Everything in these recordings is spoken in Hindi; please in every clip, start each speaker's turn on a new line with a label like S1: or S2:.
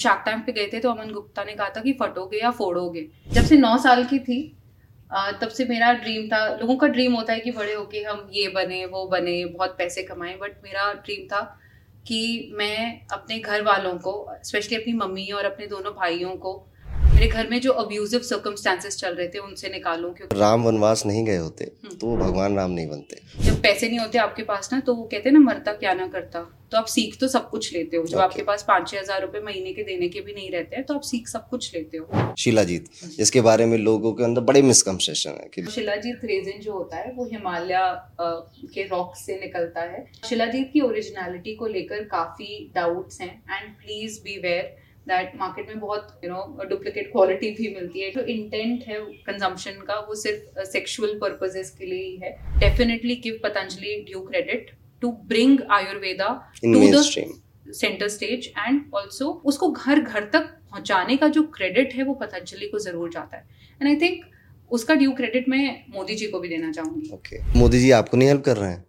S1: शार्क टैंक पे गए थे तो अमन गुप्ता ने कहा था कि फटोगे या फोड़ोगे। जब से नौ साल की थी तब से मेरा ड्रीम था। लोगों का ड्रीम होता है कि बड़े होके हम ये बने, वो बने, बहुत पैसे कमाएँ बट मेरा ड्रीम था कि मैं अपने घर वालों को स्पेशली अपनी मम्मी और अपने दोनों भाइयों को मेरे घर में जो अब्यूजिव सर्कमस्टांसेस चल रहे थे उनसे निकालूं क्योंकि
S2: राम वनवास नहीं गए होते हम्म। तो वो भगवान राम नहीं बनते।
S1: जब पैसे नहीं होते आपके पास ना तो वो कहते हैं ना मरता क्या ना करता। तो आप सीख तो सब कुछ लेते हो। जब okay. आपके पास पाँच छह हज़ार रुपए महीने के देने के भी नहीं रहते हैं तो आप सीख सब कुछ लेते हो।
S2: शिलाजीत जिसके बारे में लोगों के अंदर बड़े मिसकंसेशन है कि
S1: शिलाजीत रेजिन जो होता है वो हिमालय के रॉक से निकलता है। शिलाजीत की ओरिजिनलिटी को लेकर काफ़ी डाउट्स हैं and please beware that market में बहुत यू नो डुप्लीकेट क्वालिटी भी मिलती है। जो इंटेंट है कंजम्पशन का वो सिर्फ़ सेक्सुअल पर्पजेस के लिए ही है। Definitely give Patanjali due credit to bring Ayurveda to the centre stage and also उसको घर घर तक पहुँचाने का जो क्रेडिट है वो पतंजलि को ज़रूर जाता है। एंड आई थिंक उसका ड्यू क्रेडिट मैं मोदी जी को भी देना चाहूँगी।
S2: Okay okay. मोदी जी आपको नहीं हेल्प कर रहे हैं?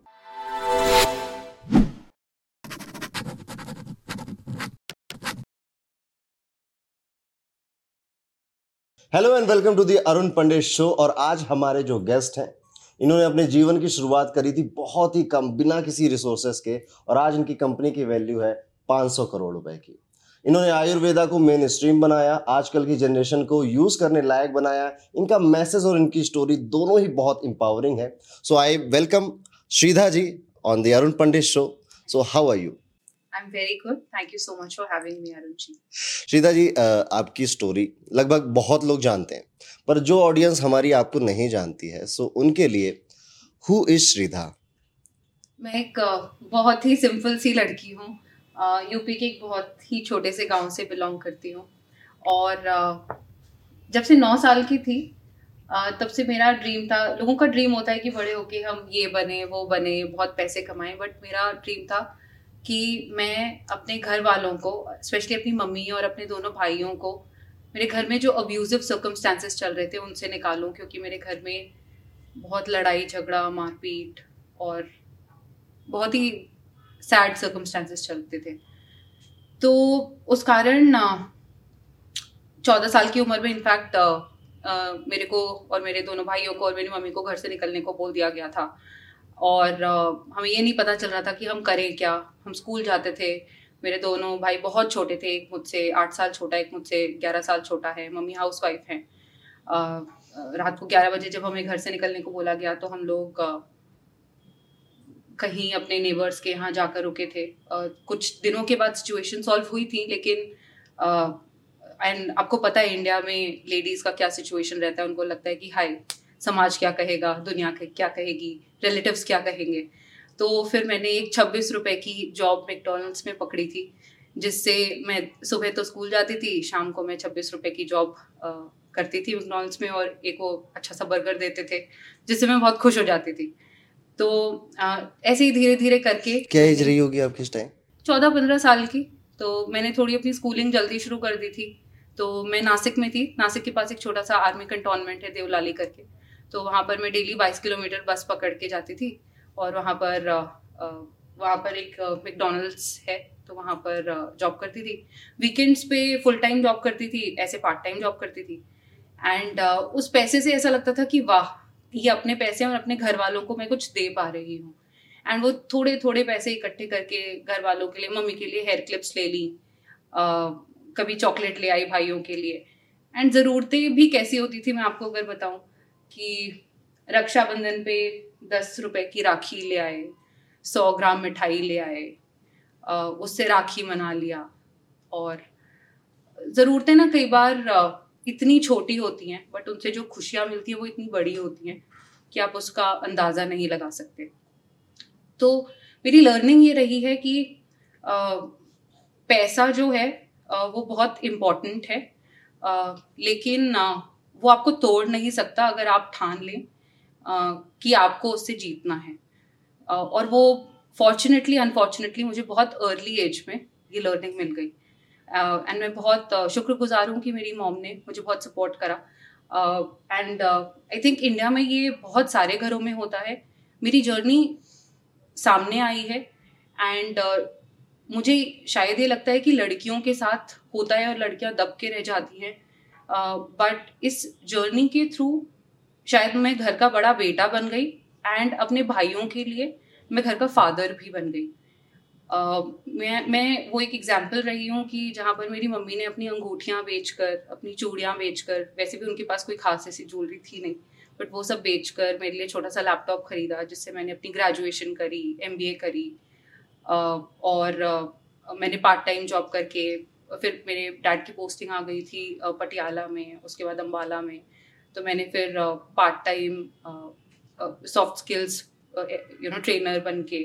S2: Hello and welcome to the Arun Pandit show और आज हमारे जो गेस्ट हैं, इन्होंने अपने जीवन की शुरुआत करी थी बहुत ही कम, बिना किसी रिसोर्सेस के। और आज इनकी कंपनी की वैल्यू है 500 करोड़ रुपए की। इन्होंने आयुर्वेदा को मेन स्ट्रीम बनाया, आजकल की जनरेशन को यूज़ करने लायक बनाया। इनका मैसेज और इनकी स्टोरी दोनों ही बहुत इंपावरिंग है। So I welcome Shridha ji on the Arun Pandit show so how are you
S1: I'm very good. Thank you so much for having me, Arunji.
S2: Shridha ji आपकी स्टोरी लगभग बहुत लोग जानते हैं पर जो ऑडियंस हमारी आपको नहीं जानती है सो उनके लिए हु इज़ श्रीधा
S1: मैं एक बहुत ही सिंपल सी लड़की हूँ यूपी के एक बहुत ही छोटे से गाँव से बिलोंग करती हूँ और जब से नौ साल की थी तब से मेरा ड्रीम था लोगों का ड्रीम होता है कि बड़े होके हम ये बने वो बने बहुत पैसे कमाएँ बट मेरा ड्रीम था कि मैं अपने घर वालों को स्पेशली अपनी मम्मी और अपने दोनों भाइयों को, मेरे घर में जो अब्यूजिव सर्कमस्टांसेस चल रहे थे, उनसे निकालूं, क्योंकि मेरे घर में बहुत लड़ाई, झगड़ा, मारपीट और बहुत ही सैड सर्कमस्टांसेस चलते थे। तो उस कारण चौदह साल की उम्र में इनफैक्ट मेरे को और मेरे दोनों भाइयों को और मेरी मम्मी को घर से निकलने को बोल दिया गया था। और हमें ये नहीं पता चल रहा था कि हम करें क्या। हम स्कूल जाते थे, मेरे दोनों भाई बहुत छोटे थे, एक मुझसे आठ साल छोटा, एक मुझसे ग्यारह साल छोटा है, मम्मी हाउस वाइफ हैं रात को ग्यारह बजे जब हमें घर से निकलने को बोला गया तो हम लोग कहीं अपने नेबर्स के यहाँ जाकर रुके थे। कुछ दिनों के बाद सिचुएशन सॉल्व हुई थी, लेकिन एंड आपको पता है इंडिया में लेडीज़ का क्या सिचुएशन रहता है, उनको लगता है कि, हाय समाज क्या कहेगा दुनिया क्या कहेगी रिलेटिव्स क्या कहेंगे। तो फिर मैंने एक छब्बीस रुपए की जॉब मैकडोनल्ड्स में पकड़ी थी जिससे मैं सुबह तो स्कूल जाती थी शाम को मैं छब्बीस रुपए की जॉब करती थी मैकडोनल्ड्स में और एक वो अच्छा सा बर्गर देते थे जिससे मैं बहुत खुश हो जाती थी। तो आ, ऐसे ही धीरे धीरे करके
S2: क्या एज रही होगी आपकी टाइम
S1: चौदह पंद्रह साल की। तो मैंने थोड़ी अपनी स्कूलिंग जल्दी शुरू कर दी थी। तो मैं नासिक में थी नासिक के पास एक छोटा सा आर्मी कंटोनमेंट है देवलाली करके। तो वहाँ पर मैं डेली बाईस किलोमीटर बस पकड़ के जाती थी और वहाँ पर वहाँ पर एक मैकडोनल्ड्स है तो वहाँ पर जॉब करती थी। वीकेंड्स पे फुल टाइम जॉब करती थी ऐसे पार्ट टाइम जॉब करती थी। एंड उस पैसे से ऐसा लगता था कि वाह ये अपने पैसे और अपने घर वालों को मैं कुछ दे पा रही हूँ। एंड वो थोड़े थोड़े पैसे इकट्ठे करके घर वालों के लिए मम्मी के लिए हेयर क्लिप्स ले ली uh, कभी चॉकलेट ले आई भाइयों के लिए। एंड ज़रूरतें भी कैसी होती थी मैं आपको अगर बताऊँ कि रक्षाबंधन पे दस रुपए की राखी ले आए, सौ ग्राम मिठाई ले आए उससे राखी मना लिया। और ज़रूरतें ना कई बार इतनी छोटी होती हैं, बट उनसे जो खुशियाँ मिलती हैं वो इतनी बड़ी होती हैं कि आप उसका अंदाज़ा नहीं लगा सकते। तो मेरी लर्निंग ये रही है कि पैसा जो है वो बहुत इंपॉर्टेंट है। लेकिन वो आपको तोड़ नहीं सकता अगर आप ठान लें कि आपको उससे जीतना है। और वो फॉर्चुनेटली अनफॉर्चुनेटली मुझे बहुत अर्ली एज में ये लर्निंग मिल गई। एंड मैं बहुत शुक्रगुजार हूँ कि मेरी मॉम ने मुझे बहुत सपोर्ट करा। एंड आई थिंक इंडिया में ये बहुत सारे घरों में होता है। मेरी जर्नी सामने आई है। एंड uh, मुझे शायद ये लगता है कि लड़कियों के साथ होता है और लड़कियाँ दब के रह जाती हैं। बट इस जर्नी के थ्रू शायद मैं घर का बड़ा बेटा बन गई एंड अपने भाइयों के लिए मैं घर का फादर भी बन गई। Uh, मैं मैं वो एक एग्ज़ाम्पल रही हूँ कि जहाँ पर मेरी मम्मी ने अपनी अंगूठियाँ बेचकर अपनी चूड़ियाँ बेचकर वैसे भी उनके पास कोई खास ऐसी ज्वेलरी थी नहीं बट वो सब बेचकर मेरे लिए छोटा सा लैपटॉप खरीदा जिससे मैंने अपनी ग्रेजुएशन करी एमबीए करी। uh, और uh, मैंने पार्ट टाइम जॉब करके फिर मेरे डैड की पोस्टिंग आ गई थी पटियाला में उसके बाद अम्बाला में। तो मैंने फिर part time soft skills you know trainer बन के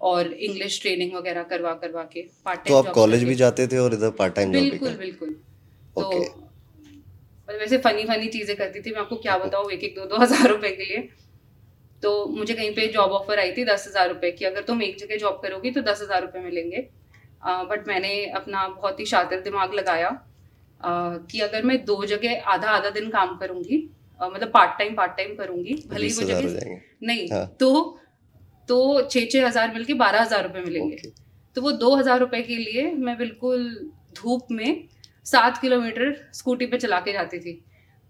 S1: और इंग्लिश ट्रेनिंग वगैरह करवा करवा के
S2: पार्ट टाइम तो आप कॉलेज भी जाते थे और इधर पार्ट टाइम
S1: बिल्कुल बिल्कुल। तो वैसे फनी फनी चीज़ें करती थी। मैं आपको क्या बताऊँ एक एक दो दो हज़ार रुपए के लिए। तो मुझे कहीं पे जॉब ऑफ़र आई थी दस हज़ार रुपए की। अगर तुम एक जगह जॉब करोगी तो दस हज़ार रुपए मिलेंगे। बट मैंने अपना बहुत ही शातिर दिमाग लगाया कि अगर मैं दो जगह आधा आधा दिन काम करूँगी मतलब पार्ट टाइम पार्ट टाइम करूँगी भले ही वो जगह नहीं हाँ. तो तो छः छः हज़ार मिल के बारह हज़ार रुपये मिलेंगे okay. तो वो दो हज़ार रुपये के लिए मैं बिल्कुल धूप में सात किलोमीटर स्कूटी पे चला के जाती थी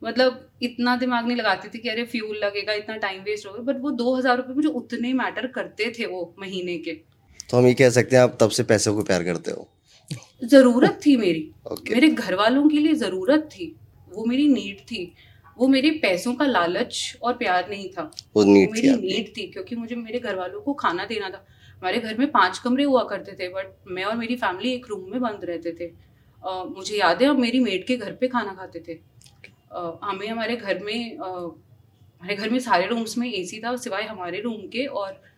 S1: मतलब इतना दिमाग नहीं लगाती थी कि अरे फ्यूल लगेगा इतना टाइम वेस्ट होगा बट वो दो हज़ार रुपये मुझे उतने मैटर करते थे वो महीने के
S2: तो हम ये कह सकते हैं आप तब से पैसों को प्यार करते हो।
S1: ज़रूरत थी मेरी। Okay. मेरे घर वालों के लिए ज़रूरत थी। वो मेरी नीड थी। वो मेरे पैसों का लालच और प्यार नहीं था।
S2: वो, नीड
S1: मेरी नीड थी क्योंकि मुझे मेरे घर वालों को खाना देना था। हमारे घर में पाँच कमरे हुआ करते थे बट मैं और मेरी फैमिली एक रूम में बंद रहते थे। uh, मुझे याद है अब मेरी मेड के घर पे खाना खाते थे। uh, हमें हमारे घर में uh, हमारे घर में सारे रूम्स में एसी था सिवाय हमारे रूम के और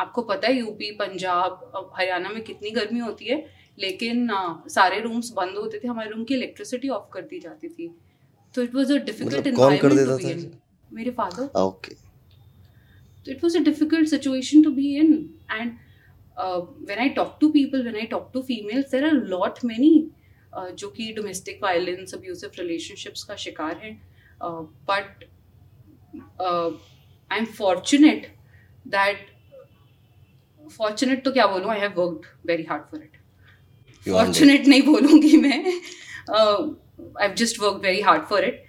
S1: आपको पता है यूपी पंजाब हरियाणा में कितनी गर्मी होती है लेकिन सारे रूम्स बंद होते थे हमारे रूम की इलेक्ट्रिसिटी ऑफ़ कर दी जाती थी। तो it was a difficult to be in मेरे father
S2: okay
S1: so it was a difficult situation to uh, when i talk to people when i talk to females there are a lot many uh, जो कि डोमेस्टिक वायलेंस अब्यूसिव रिलेशनशिप्स का शिकार हैं। But I am fortunate that fortunate तो क्या बोलूँ? I have worked very hard for it fortunate नहीं बोलूँगी मैं। I just work very hard for it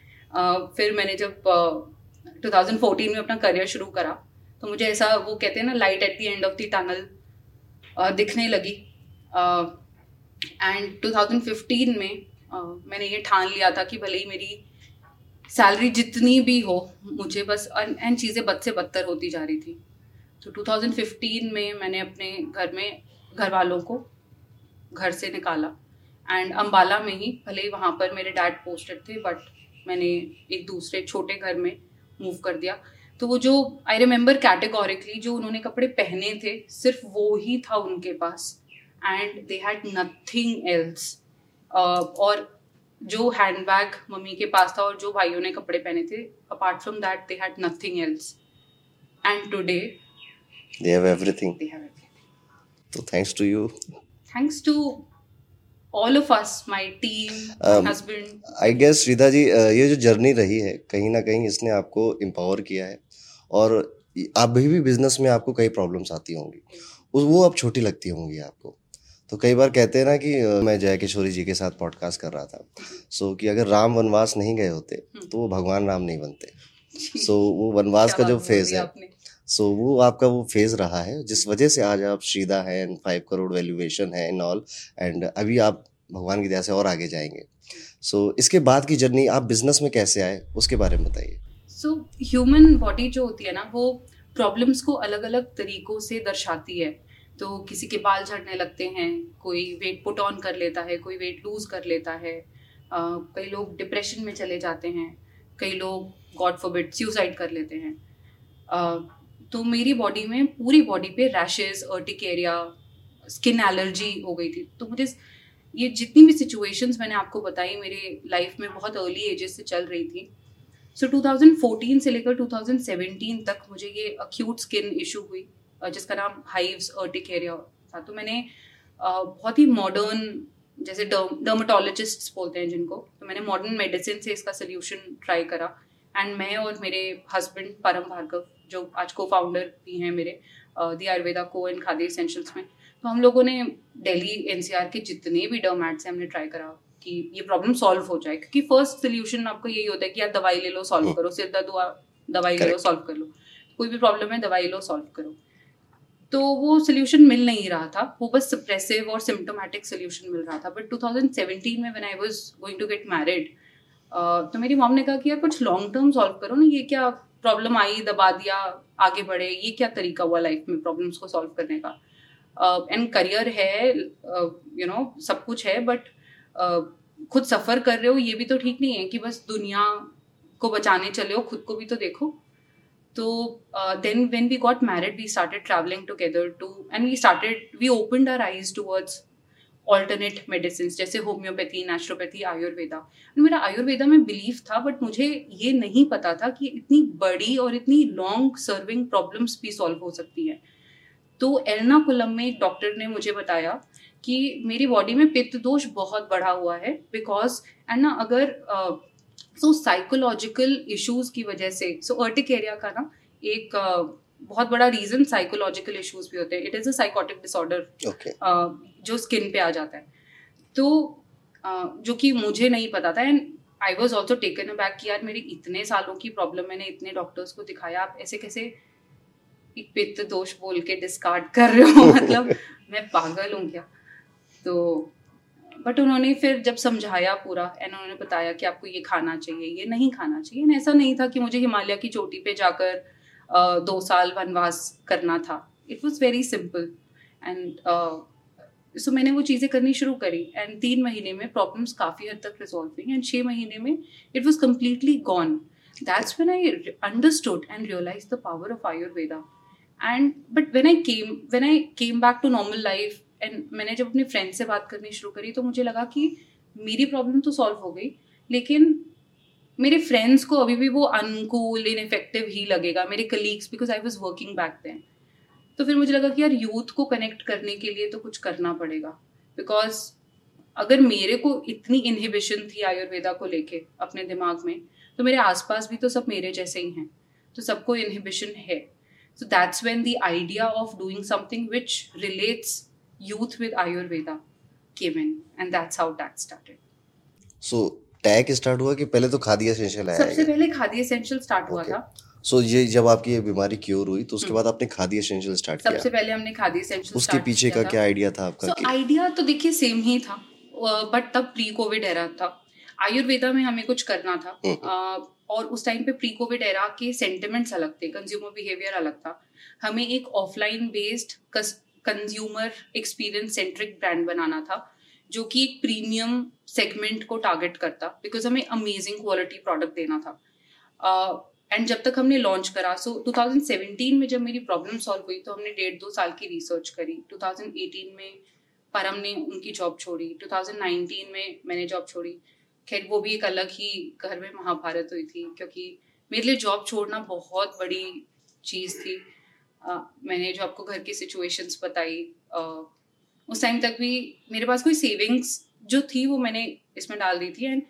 S1: फिर मैंने जब uh, 2014 में अपना करियर शुरू करा तो मुझे ऐसा वो कहते हैं ना light at the end of the tunnel दिखने लगी। एंड uh, 2015 में uh, मैंने ये ठान लिया था कि भले ही मेरी सैलरी जितनी भी हो मुझे बस एंड चीज़ें बद से बदतर होती जा रही थी। तो 2015 में मैंने अपने घर में घर वालों को घर से निकाला। एंड अम्बाला में ही, भले ही वहाँ पर मेरे डैड पोस्टेड थे बट मैंने एक दूसरे छोटे घर में मूव कर दिया। तो वो जो आई रिमेम्बर कैटेगोरिकली जो उन्होंने कपड़े पहने थे, सिर्फ़ वो ही था उनके पास। And they had nothing else और जो हैंड बैग मम्मी के पास था और जो भाइयों ने कपड़े पहने थे apart from that they had nothing else and today
S2: they have everything
S1: they have everything
S2: तो thanks to you
S1: thanks to all of us my team my um, husband.
S2: I guess Shridha ji ये जो जर्नी रही है कहीं ना कहीं इसने आपको एम्पावर किया है। और अभी भी बिज़नेस में आपको कई प्रॉब्लम्स आती होंगी। उस वो अब छोटी लगती होंगी आपको। तो कई बार कहते हैं ना कि मैं जय किशोरी जी के साथ पॉडकास्ट कर रहा था। सो so, कि अगर राम वनवास नहीं गए होते हम्म। तो वो भगवान राम नहीं बनते। सो so, वो वनवास का जो फ़ेज़ है सो so, वो आपका वो फ़ेज़ रहा है जिस वजह से आज आप श्रीदा है एंड फाइव करोड़ वैल्यूएशन है इन ऑल एंड अभी आप भगवान की दया से और आगे जाएँगे। सो so, इसके बाद की जर्नी आप बिज़नेस में कैसे आए उसके बारे में बताइए।
S1: सो ह्यूमन बॉडी जो होती है ना वो प्रॉब्लम्स को अलग अलग तरीकों से दर्शाती है। तो किसी के बाल झड़ने लगते हैं कोई वेट पुट ऑन कर लेता है कोई वेट लूज कर लेता है कई लोग डिप्रेशन में चले जाते हैं कई लोग गॉड फॉरबिड सुसाइड कर लेते हैं। तो मेरी बॉडी में पूरी बॉडी पे रैशेज अर्टिकेरिया स्किन एलर्जी हो गई थी। तो मुझे ये जितनी भी सिचुएशंस मैंने आपको बताई मेरे लाइफ में बहुत अर्ली एजेस से चल रही थी। सो so, 2014 से लेकर 2017 तक मुझे ये अक्यूट स्किन इशू हुई जिसका नाम हाइव्स अर्टिकेरिया था। तो मैंने बहुत ही मॉडर्न जैसे डर्माटोलॉजिस्ट बोलते हैं जिनको तो मैंने मॉडर्न मेडिसिन से इसका सोल्यूशन ट्राई करा। एंड मैं और मेरे हस्बैंड परम भार्गव जो आज को फाउंडर भी हैं मेरे दी आयुर्वेदा को एंड खादी एसेंशियल्स में तो हम लोगों ने दिल्ली एनसीआर के जितने भी डर्मैट्स हैं हमने ट्राई करा कि ये प्रॉब्लम सॉल्व हो जाए क्योंकि फ़र्स्ट सोल्यूशन आपको यही होता है कि यार दवाई ले लो सॉल्व
S2: हम्म।
S1: करो सिर दर्द हुआ दवाई ले लो सॉल्व कर लो। कोई भी प्रॉब्लम है दवाई लो सॉल्व करो। तो वो सोल्यूशन मिल नहीं रहा था वो बस सप्रेसिव और सिम्टोमेटिक सोल्यूशन मिल रहा था। बट 2017 में when I was going to get married तो मेरी मॉम ने कहा कि यार कुछ लॉन्ग टर्म सॉल्व करो ना ये क्या प्रॉब्लम आई, दबा दिया, आगे बढ़े, ये क्या तरीका हुआ लाइफ में प्रॉब्लम्स को सॉल्व करने का? एंड करियर है यू नो सब कुछ है बट खुद सफ़र कर रहे हो, ये भी तो ठीक नहीं है कि बस दुनिया को बचाने चले हो, खुद को भी तो देखो। तो then when we got married we started travelling together too and we started we opened our eyes towards alternate medicine जैसे होम्योपैथी नेचुरोपैथी आयुर्वेदा। मेरा आयुर्वेदा में बिलीव था बट मुझे ये नहीं पता था कि इतनी बड़ी और इतनी लॉन्ग सर्विंग प्रॉब्लम्स भी सॉल्व हो सकती हैं। तो एर्नाकुलम में एक डॉक्टर ने मुझे बताया कि मेरी बॉडी में पित्त दोष बहुत बढ़ा हुआ है बिकॉज़ एंड ना अगर सो साइकोलॉजिकल इश्यूज़ की वजह से सो अर्टिक एरिया का ना एक uh, बहुत बड़ा रीजन साइकोलॉजिकल इश्यूज़ भी होते हैं। It is a psychotic disorder जो स्किन पे आ जाता है। तो जो कि मुझे नहीं पता था and I was also taken aback कि यार मेरी इतने सालों की प्रॉब्लम मैंने इतने डॉक्टर्स को दिखाया आप ऐसे कैसे एक पित्त दोष बोल के डिस्कार्ड कर रहे हो? मतलब मैं पागल हूँ क्या? तो बट उन्होंने फिर जब समझाया पूरा एंड उन्होंने बताया कि आपको ये खाना चाहिए ये नहीं खाना चाहिए And ऐसा नहीं था कि मुझे हिमालय की चोटी पे जाकर दो साल वनवास करना था। It was very simple and so so, मैंने वो चीज़ें करनी शुरू करी एंड तीन महीने में प्रॉब्लम्स काफ़ी हद तक रिजॉल्व हुई एंड छः महीने में it was completely gone that's when I re- and realise the power of Ayurveda and but when I came when I came back to normal life and मैंने जब अपने फ्रेंड से बात करनी शुरू करी तो मुझे लगा कि मेरी प्रॉब्लम तो सॉल्व हो गई लेकिन मेरे फ्रेंड्स को अभी भी वो अनकूल इनफेक्टिव ही लगेगा मेरे colleagues because I was working back then तो फिर मुझे लगा कि यार यूथ को कनेक्ट करने के लिए तो कुछ करना पड़ेगा। बिकॉज़ अगर मेरे को इतनी इनहिबिशन थी आयुर्वेदा को लेके अपने दिमाग में तो मेरे आसपास भी तो सब मेरे जैसे ही हैं। तो सबको इनहिबिशन है। So that's when the idea of doing something which relates youth with Ayurveda came in and that's how that started
S2: so tag start हुआ कि पहले तो खादी एसेंशियल आया
S1: सबसे पहले खादी एसेंशियल स्टार्ट हुआ था।
S2: सो so, ये जब आपकी ये बीमारी क्योर हुई तो उसके
S1: हम्म।
S2: बाद आपने खादी एसेंशियल स्टार्ट किया।
S1: सबसे पहले हमने खादी एसेंशियल
S2: उसके पीछे का क्या आइडिया था आपका
S1: सो
S2: कि
S1: आइडिया तो देखिए सेम ही था बट तब प्री कोविड एरा था। आयुर्वेदा में हमें कुछ करना था।
S2: हम्म।
S1: और उस टाइम पे प्री कोविड एरा के सेंटिमेंट्स अलग थे कंज्यूमर बिहेवियर अलग था। हमें एक offline based consumer experience centric brand बनाना था जो कि एक प्रीमियम सेगमेंट को टारगेट करता बिकॉज़ हमें अमेजिंग क्वालिटी प्रोडक्ट देना था। एंड जब तक हमने लॉन्च करा सो so, 2017 में जब मेरी प्रॉब्लम सॉल्व हुई तो हमने डेढ़ दो साल की रिसर्च करी। 2018 में परम ने उनकी जॉब छोड़ी। 2019 में मैंने जॉब छोड़ी। खैर वो भी एक अलग ही घर में महाभारत हुई थी क्योंकि मेरे लिए जॉब छोड़ना बहुत बड़ी चीज़ थी। अ, मैंने जो आपको घर की सिचुएशंस बताई अ, उस टाइम तक भी मेरे पास कोई सेविंग्स जो थी वो मैंने इसमें डाल दी थी। एंड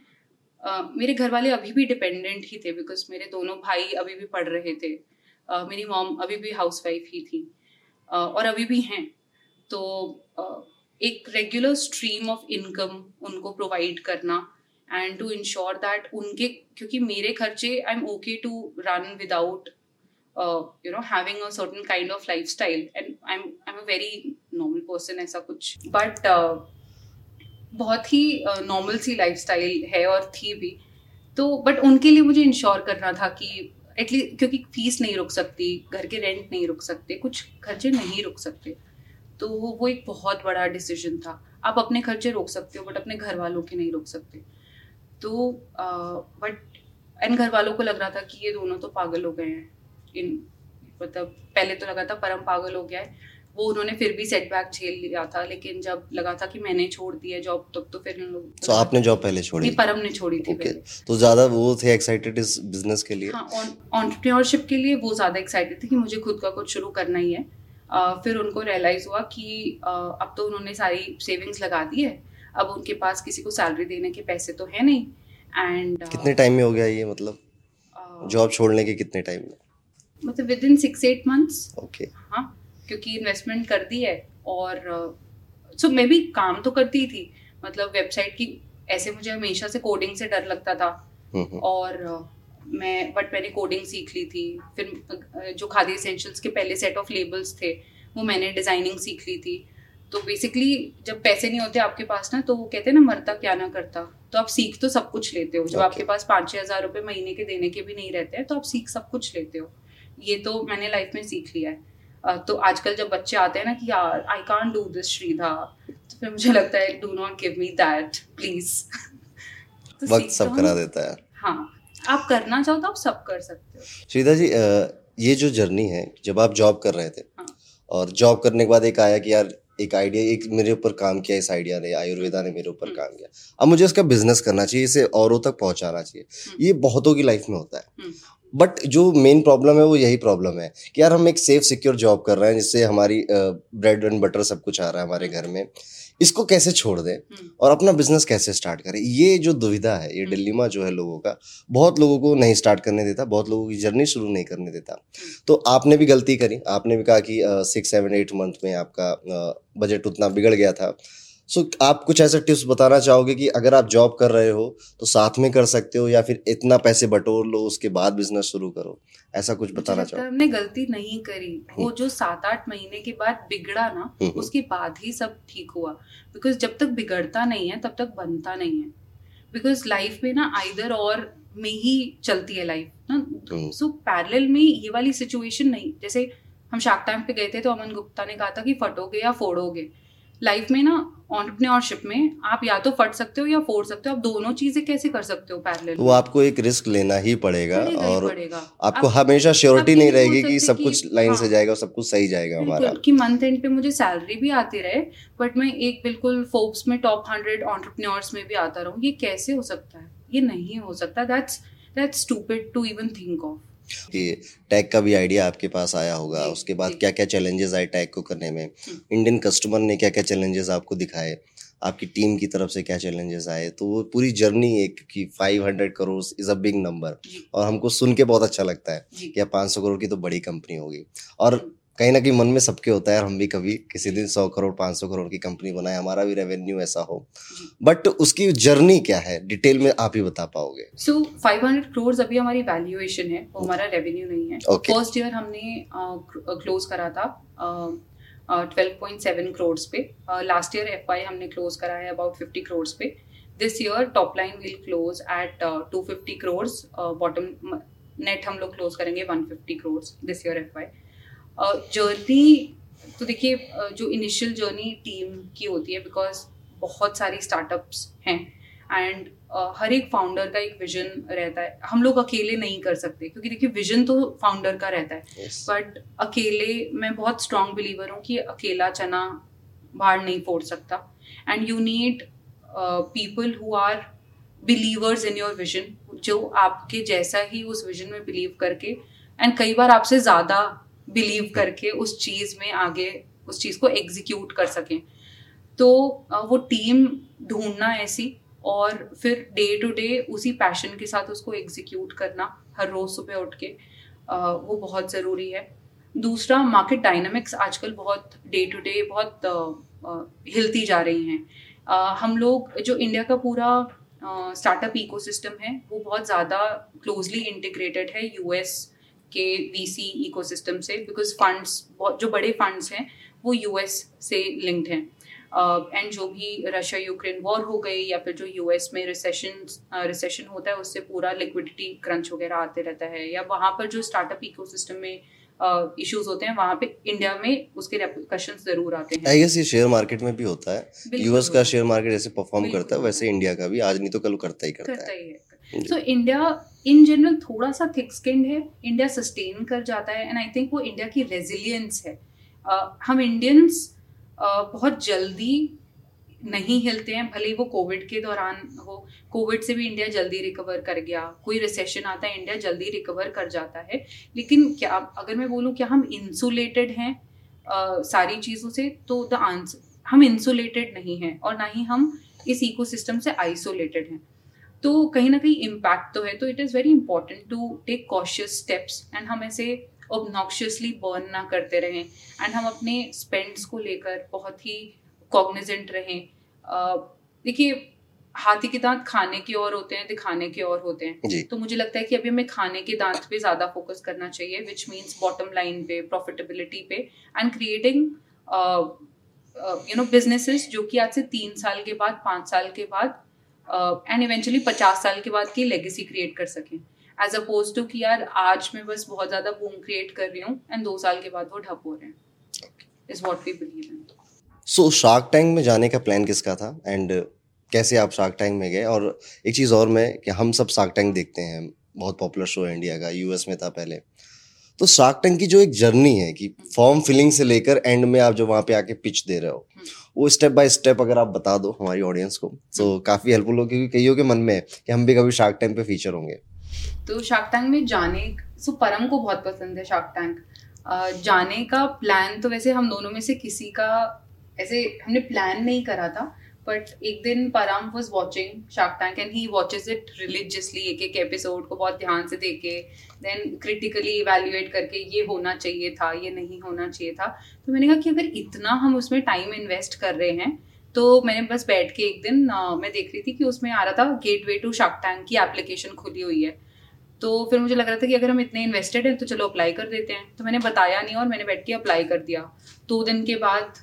S1: मेरे घर वाले अभी भी डिपेंडेंट ही थे बिकॉज़ मेरे दोनों भाई अभी भी पढ़ रहे थे। अ, मेरी मॉम अभी भी हाउस ही थी। अ, और अभी भी हैं। तो अ, एक रेगुलर स्ट्रीम ऑफ़ इनकम उनको प्रोवाइड करना एंड टू इंश्योर दैट उनके क्योंकि मेरे खर्चे I am okay to run without you know having a certain kind of life style and I am I am a very normal person ऐसा कुछ। बट बहुत ही नॉर्मल सी लाइफ है और थी भी। तो बट उनके लिए मुझे इंश्योर करना था कि एटलीस्ट क्योंकि फ़ीस नहीं रुक सकती, घर के रेंट नहीं रुक सकते, कुछ खर्चे नहीं रुक सकते। तो वो एक बहुत बड़ा डिसीज़न था। आप अपने खर्चे रोक सकते हो बट अपने घर वालों के नहीं रोक सकते। तो बट एंड घर वालों को लग रहा था कि ये दोनों तो पागल हो गए हैं। इन मतलब पहले तो लगा था परम पागल हो गया है। वो उन्होंने फिर भी सेटबैक झेल लिया था लेकिन जब लगा था कि मैंने छोड़ दी है जॉब तब तो फिर लोग
S2: तो आपने जॉब पहले छोड़ी
S1: नहीं परम ने छोड़ी थी पहले।
S2: तो ज़्यादा वो थे एक्साइटेड इस बिज़नेस के लिए?
S1: हाँ ऑन्टरप्रेन्योरशिप के लिए वो ज़्यादा एक्साइटेड थे कि मुझे खुद का कुछ शुरू करना ही है। अह, फिर उनको रियलाइज़ हुआ कि अह, अब तो उन्होंने सारी सेविंग्स लगा दी है। अब उनके पास किसी को सैलरी देने के पैसे तो है नहीं। एंड
S2: कितने टाइम में हो गया ये मतलब? जॉब छोड़ने के कितने टाइम में?
S1: मतलब within six eight months
S2: okay
S1: हाँ। क्योंकि इन्वेस्टमेंट कर दी है और सो मैं भी काम तो करती थी मतलब वेबसाइट की ऐसे मुझे हमेशा से कोडिंग से डर लगता था और मैं बट मैंने कोडिंग सीख ली थी फिर जो खादी एसेंशियल्स के पहले सेट ऑफ़ लेबल्स थे वो मैंने डिज़ाइनिंग सीख ली थी। तो बेसिकली जब पैसे नहीं होते आपके पास ना तो वो कहते हैं ना मरता क्या ना करता। तो आप सीख तो सब कुछ लेते हो जब
S2: Okay.
S1: आपके पास पाँच छः हज़ार रुपये महीने के देने के भी नहीं रहते हैं तो आप सीख सब कुछ लेते हो। ये तो मैंने लाइफ में सीख लिया है। तो आजकल जब बच्चे आते हैं ना कि यार आई कांट डू दिस श्रीधा तो फिर मुझे लगता है do not give me that please
S2: वक्त सब करा देता है
S1: हाँ आप करना चाहो तो आप सब कर सकते हो
S2: श्रीधा जी ये जो जर्नी है जब आप जॉब कर रहे थे
S1: हाँ।
S2: और जॉब करने के बाद एक आया कि यार एक आइडिया एक मेरे ऊपर काम किया इस आइडिया ने आयुर्वेदा ने मेरे ऊपर
S1: हम्म।
S2: काम किया अब मुझे इसका बिज़नेस करना चाहिए इसे औरों तक पहुंचाना चाहिए
S1: हम्म।
S2: ये बहुतों की लाइफ में होता है
S1: हम्म।
S2: बट जो मेन प्रॉब्लम है वो यही प्रॉब्लम है कि यार हम एक सेफ़ सिक्योर जॉब कर रहे हैं जिससे हमारी ब्रेड एंड बटर सब कुछ आ रहा है हमारे घर में। इसको कैसे छोड़ दें?
S1: हम्म,
S2: और अपना बिज़नेस कैसे स्टार्ट करें? ये जो दुविधा है ये
S1: हम्म।
S2: डिलीमा जो है लोगों का बहुत लोगों को नहीं स्टार्ट करने देता बहुत लोगों की जर्नी शुरू नहीं करने देता। तो आपने भी गलती करी। आपने भी कहा कि सिक्स सेवन एट मंथ में आपका बजट उतना बिगड़ गया था। सो so, आप कुछ ऐसे टिप्स बताना चाहोगे कि अगर आप जॉब कर रहे हो तो साथ में कर सकते हो या फिर इतना पैसे बटोर लो उसके बाद बिज़नेस शुरू करो? ऐसा कुछ बताना चाहो
S1: हमने गलती नहीं करी वो जो सात आठ महीने के बाद बिगड़ा ना
S2: हम्म, हम्म।
S1: उसके बाद ही सब ठीक हुआ। बिकॉज़ जब तक बिगड़ता नहीं है तब तक बनता नहीं है। बिकॉज़ लाइफ में ना आइदर और में ही चलती है लाइफ ना?
S2: हम्म।
S1: सो पैरेलल में ये वाली सिचुएशन नहीं। जैसे हम शार्क टैंक पे गए थे तो अमन गुप्ता ने कहा था कि फटोगे या फोड़ोगे। लाइफ में ना ऑन्टरप्रेन्योरशिप में आप या तो फट सकते हो या फोड़ सकते हो आप दोनों चीज़ें कैसे कर सकते हो पैरेलल
S2: तो वो आपको एक रिस्क लेना ही पड़ेगा और
S1: पड़ेगा।
S2: आपको
S1: आप-
S2: हमेशा श्योरिटी नहीं रहेगी कि सब कुछ लाइन से
S1: हाँ।
S2: जाएगा सब कुछ सही जाएगा हमारा।
S1: कि मंथ एंड पे मुझे सैलरी भी आती रहे बट मैं एक बिल्कुल फोर्ब्स में टॉप हंड्रेड ऑन्टरप्रन्योर्स में भी आता रहूँ। ये कैसे हो सकता है? ये नहीं हो सकता। That's that's stupid to even think of
S2: कि टैग का भी आइडिया आपके पास आया होगा। उसके बाद क्या क्या चैलेंजेस आए टैग को करने में? इंडियन कस्टमर ने क्या क्या चैलेंजेस आपको दिखाए? आपकी टीम की तरफ़ से क्या चैलेंजेस आए? तो वो पूरी जर्नी एक कि 500 crore is a big number और हमको सुन के बहुत अच्छा लगता है
S1: कि
S2: कि 500 करोड़ की तो बड़ी कंपनी होगी। और कहीं ना कहीं मन में सबके होता है हम भी कभी किसी दिन 100 करोड़ 500 करोड़ की कंपनी बनाए हमारा भी रेवेन्यू ऐसा हो। बट उसकी जर्नी क्या है? डिटेल में आप ही बता पाओगे।
S1: सो 500 करोड़ अभी हमारी वैल्यूएशन है वो हमारा रेवेन्यू नहीं है. फ़र्स्ट ईयर हमने क्लोज करा था ट्वेल्व पॉइंट सेवन करोड़ पे। लास्ट ईयर एफआई हमने क्लोज करा है अबाउट फिफ्टी करोड़ पे। This year top line will close at two fifty crore bottom net हम लोग क्लोज करेंगे one fifty crore this year F journey तो देखिए जो इनिशियल जर्नी टीम की होती है बिकॉज़ बहुत सारी स्टार्टअप्स हैं एंड हर एक फाउंडर का एक विजन रहता है। हम लोग अकेले नहीं कर सकते क्योंकि देखिए विजन तो फाउंडर का रहता है। But Yes. अकेले मैं बहुत स्ट्रांग बिलीवर हूँ कि अकेला चना बाहर नहीं फोड़ सकता। And you need people who are believers in your vision जो आपके जैसा ही उस विजन में बिलीव करके एंड कई बार आपसे ज़्यादा बिलीव करके उस चीज़ में आगे उस चीज़ को एग्जीक्यूट कर सकें। तो वो टीम ढूंढना ऐसी और फिर डे टू डे उसी पैशन के साथ उसको एग्जीक्यूट करना हर रोज सुबह उठ के वो बहुत ज़रूरी है। दूसरा मार्केट डायनामिक्स आजकल बहुत डे टू डे बहुत हिलती जा रही हैं। हम लोग जो इंडिया का पूरा स्टार्टअप इकोसिस्टम है वो बहुत ज़्यादा क्लोजली इंटीग्रेटेड है यूएस के वीसी इकोसिस्टम से बिकॉज़ फंड्स जो बड़े फंड्स हैं वो यूएस से लिंक्ड हैं। एंड जो भी रशिया यूक्रेन वॉर हो गई या फिर जो यूएस में रिसेशन रिसेशन होता है उससे पूरा लिक्विडिटी क्रंच वगैरह आते रहता है। या वहाँ पर जो स्टार्टअप इकोसिस्टम में इश्यूज़ uh, होते हैं वहाँ पे इंडिया में उसके रेप्रिकॉशन ज़रूर आते हैं।
S2: आई गेस ये शेयर मार्केट में भी होता है। यूएस का शेयर मार्केट जैसे परफॉर्म करता है वैसे इंडिया का भी। आज नहीं तो कल करता ही करता
S1: करता
S2: है
S1: सो इंडिया इन जनरल थोड़ा सा थिक स्किन्ड है इंडिया सस्टेन कर जाता है एंड आई थिंक वो इंडिया की रेजिलियंस है। अ, हम इंडियंस uh, बहुत जल्दी नहीं हिलते हैं भले ही वो कोविड के दौरान हो। कोविड से भी इंडिया जल्दी रिकवर कर गया कोई रिसेशन आता है इंडिया जल्दी रिकवर कर जाता है। लेकिन क्या अगर मैं बोलूँ क्या हम इंसुलेटेड हैं अ, सारी चीज़ों से तो द आंसर हम इंसुलेटेड नहीं हैं और ना ही हम इस इकोसिस्टम से आइसोलेटेड हैं। तो कहीं ना कहीं इम्पैक्ट तो है तो it is very important to take cautious steps and हम ऐसे ऑबनॉक्शियसली बर्न ना करते रहें। एंड हम अपने स्पेंड्स को लेकर बहुत ही कॉग्निजेंट रहें। देखिए हाथी के दांत खाने के और होते हैं दिखाने के और होते हैं। तो मुझे लगता है कि अभी हमें खाने के दांत पे ज़्यादा फोकस करना चाहिए विच मीन्स बॉटम लाइन पे प्रॉफिटेबिलिटी पे। And creating you know businesses जो कि आज से तीन साल के बाद पाँच साल के बाद एंड इवेंचुअली पचास साल के बाद की लेगेसी क्रिएट कर सकें। एज अपोज टू कि यार, आज मैं बस बहुत ज़्यादा बूम क्रिएट कर रही हूँ एंड दो साल के बाद वो ठप हो रहे हैं। Is what we believe in
S2: so shark tank में जाने का प्लान किसका था? एंड कैसे आप शार्क टैंक में गए? और एक चीज़ और मैं, कि हम सब शार्क टैंक देखते हैं। बहुत पॉपुलर शो है इंडिया का यूएस में था पहले। तो शार्क टैंक की जो एक जर्नी है कि फॉर्म फिलिंग से लेकर एंड में आप जो वहाँ पे आके पिच दे रहे हो वो स्टेप बाय स्टेप अगर आप बता दो हमारी ऑडियंस को तो काफ़ी हेल्पफुल हो क्योंकि कईयों के मन में है कि हम भी कभी शार्क टैंक पे फीचर होंगे।
S1: तो शार्क टैंक में जाने सो परम को बहुत पसंद है शार्क टैंक। जाने का प्लान तो वैसे हम दोनों में से किसी का ऐसे हमने प्लान नहीं करा था बट एक दिन Param was watching shark tank and he watches it religiously एक एक एपिसोड को बहुत ध्यान से देखे देन क्रिटिकली इवेल्युएट करके ये होना चाहिए था ये नहीं होना चाहिए था। तो मैंने कहा कि अगर इतना हम उसमें टाइम इन्वेस्ट कर रहे हैं तो मैंने बस बैठ के एक दिन अ, मैं देख रही थी कि उसमें आ रहा था gateway to shark tank की एप्लीकेशन खुली हुई है। तो फिर मुझे लग रहा था कि अगर हम इतने इन्वेस्टेड हैं तो चलो अप्लाई कर देते हैं। तो मैंने बताया नहीं और मैंने बैठ के अप्लाई कर दिया। दो दिन के बाद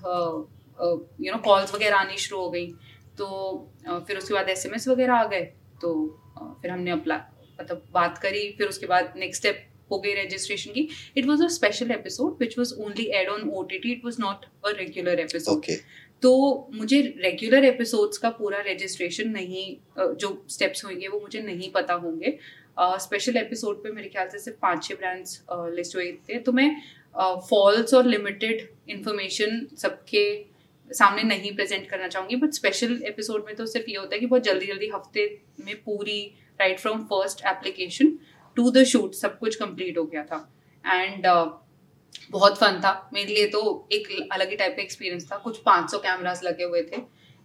S1: यू नो कॉल्स वगैरह आनी शुरू हो गई। तो अ, फिर उसके बाद एसएमएस वगैरह आ गए। तो अ, फिर हमने अप्लाई मतलब बात करी फिर उसके बाद नेक्स्ट स्टेप हो गई रजिस्ट्रेशन की। It was a special episode which was only aired on O T T it was not a regular episode तो मुझे रेगुलर एपिसोड्स का पूरा रजिस्ट्रेशन नहीं जो स्टेप्स होंगे वो मुझे नहीं पता होंगे। स्पेशल uh, एपिसोड पे मेरे ख्याल से सिर्फ़ पाँच छह ब्रांड्स लिस्ट हुए थे। तो मैं फॉल्स और लिमिटेड इंफॉर्मेशन सबके सामने नहीं प्रेजेंट करना चाहूँगी बट स्पेशल एपिसोड में तो सिर्फ़ ये होता है कि बहुत जल्दी जल्दी हफ़्ते में पूरी right from first application to the shoot सब कुछ कंप्लीट हो गया था। एंड uh, बहुत फन था। मेरे लिए तो एक अलग ही टाइप का एक्सपीरियंस था। कुछ 500 कैमरास लगे हुए थे।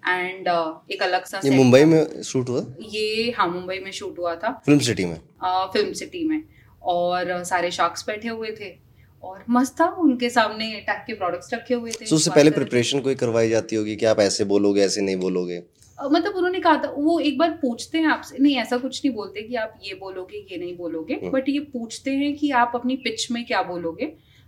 S1: एंड uh, एक अलग सा
S2: ये मुंबई में शूट हुआ?
S1: ये हाँ मुंबई में शूट हुआ था।
S2: फ़िल्म सिटी में।
S1: फ़िल्म uh, सिटी में। और सारे शार्क्स बैठे हुए थे। और मस्त था उनके सामने टैग के प्रोडक्ट्स रखे हुए थे।
S2: सो उससे पहले। प्रिपरेशन कोई करवाई जाती होगी कि आप ऐसे बोलोगे ऐसे नहीं बोलोगे?
S1: मतलब उन्होंने कहा था वो एक बार पूछते हैं आपसे नहीं ऐसा कुछ नहीं बोलते कि आप ये बोलोगे ये नहीं बोलोगे
S2: हम्म।
S1: बट ये पूछते हैं कि आप अपनी पिच में क्या बोलोगे।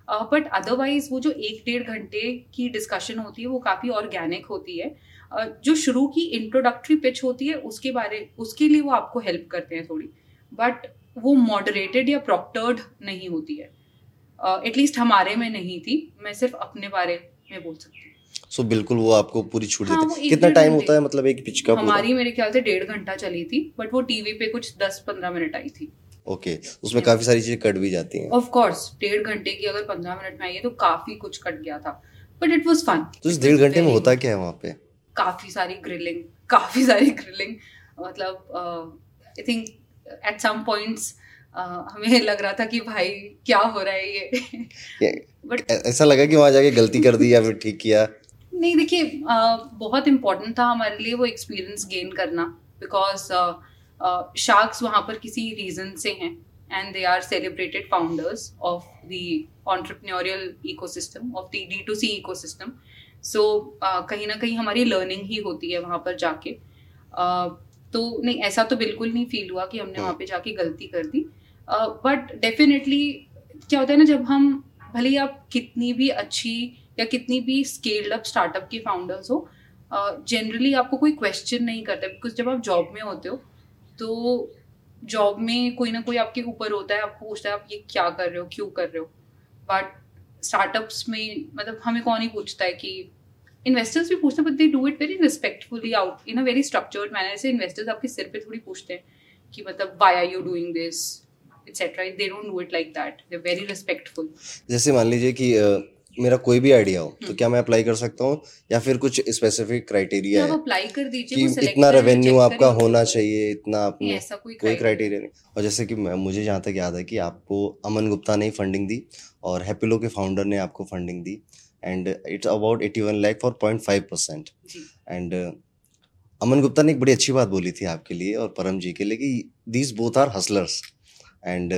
S1: बट अदरवाइज़ वो जो एक डेढ़ घंटे की डिस्कशन होती है वो काफ़ी ऑर्गेनिक होती है। अ, जो शुरू की इंट्रोडक्टरी पिच होती है उसके बारे उसके लिए वो आपको हेल्प करते हैं थोड़ी। बट वो मॉडरेटेड या प्रॉक्टर्ड नहीं होती है। एटलीस्ट हमारे में नहीं थी। मैं सिर्फ़ अपने बारे में बोल सकती हूँ।
S2: सो बिल्कुल वो आपको पूरी छूट
S1: हाँ,
S2: देते कितना टाइम होता है मतलब एक पिच का
S1: हमारी मेरे ख्याल से डेढ़ घंटा चली थी बट वो टीवी पे कुछ दस पंद्रह मिनट आई थी।
S2: Okay okay. उसमें काफ़ी सारी चीज़ें कट भी जाती हैं।
S1: ऑफ़ कोर्स डेढ़ घंटे की अगर पंद्रह मिनट में आई है तो काफ़ी कुछ कट गया था। बट इट वाज फन
S2: तो इस डेढ़ घंटे में होता क्या है वहाँ पे?
S1: काफ़ी सारी ग्रिलिंग काफ़ी सारी ग्रिलिंग मतलब I think at some points हमें लग रहा था कि भाई क्या हो रहा है ये? बट
S2: ऐसा लगा कि वहाँ जाके गलती कर दी या फिर ठीक किया?
S1: नहीं देखिए बहुत इम्पोर्टेंट था हमारे लिए वो एक्सपीरियंस गेन करना बिकॉज़ शार्क्स वहाँ पर किसी रीजन से हैं and they are celebrated founders of the entrepreneurial ecosystem of the D to C ecosystem so कहीं ना कहीं हमारी लर्निंग ही होती है वहाँ पर जाके। अ, तो नहीं ऐसा तो बिल्कुल नहीं फील हुआ कि हमने वहाँ पे जाके गलती कर दी। बट डेफिनेटली क्या होता है ना जब हम भले ही आप कितनी भी अच्छी या कितनी भी स्केल्ड अप स्टार्टअप के फाउंडर्स हो जनरली uh, आपको कोई क्वेश्चन नहीं करता बिकॉज़ जब आप जॉब में होते हो तो जॉब में कोई ना कोई आपके ऊपर होता है आपको पूछता है आप ये क्या कर रहे हो क्यों कर रहे हो? बट स्टार्टअप्स में मतलब हमें कौन ही पूछता है कि इन्वेस्टर्स भी पूछते हैं but they do it very respectfully out in a very structured manner से इन्वेस्टर्स आपके सिर पे थोड़ी पूछते हैं कि मतलब why are you doing this etcetera they don't do it like that they very respectful
S2: जैसे मान लीजिए कि मेरा कोई भी आइडिया हो तो क्या मैं अप्लाई कर सकता हूँ? या फिर कुछ स्पेसिफिक क्राइटेरिया है
S1: अप्लाई कर दीजिए
S2: कि इतना रेवेन्यू आपका होना चाहिए इतना आपने
S1: ऐसा कोई
S2: कोई क्राइटेरिया नहीं। और जैसे कि मुझे जहाँ तक याद है कि आपको अमन गुप्ता ने फंडिंग दी और हैप्पीलो के फाउंडर ने आपको funding the. And it's about eighty one lakh for point five percent and Aman Gupta ने एक बड़ी अच्छी बात बोली थी आपके लिए और परम जी के लिए कि these both are hustlers and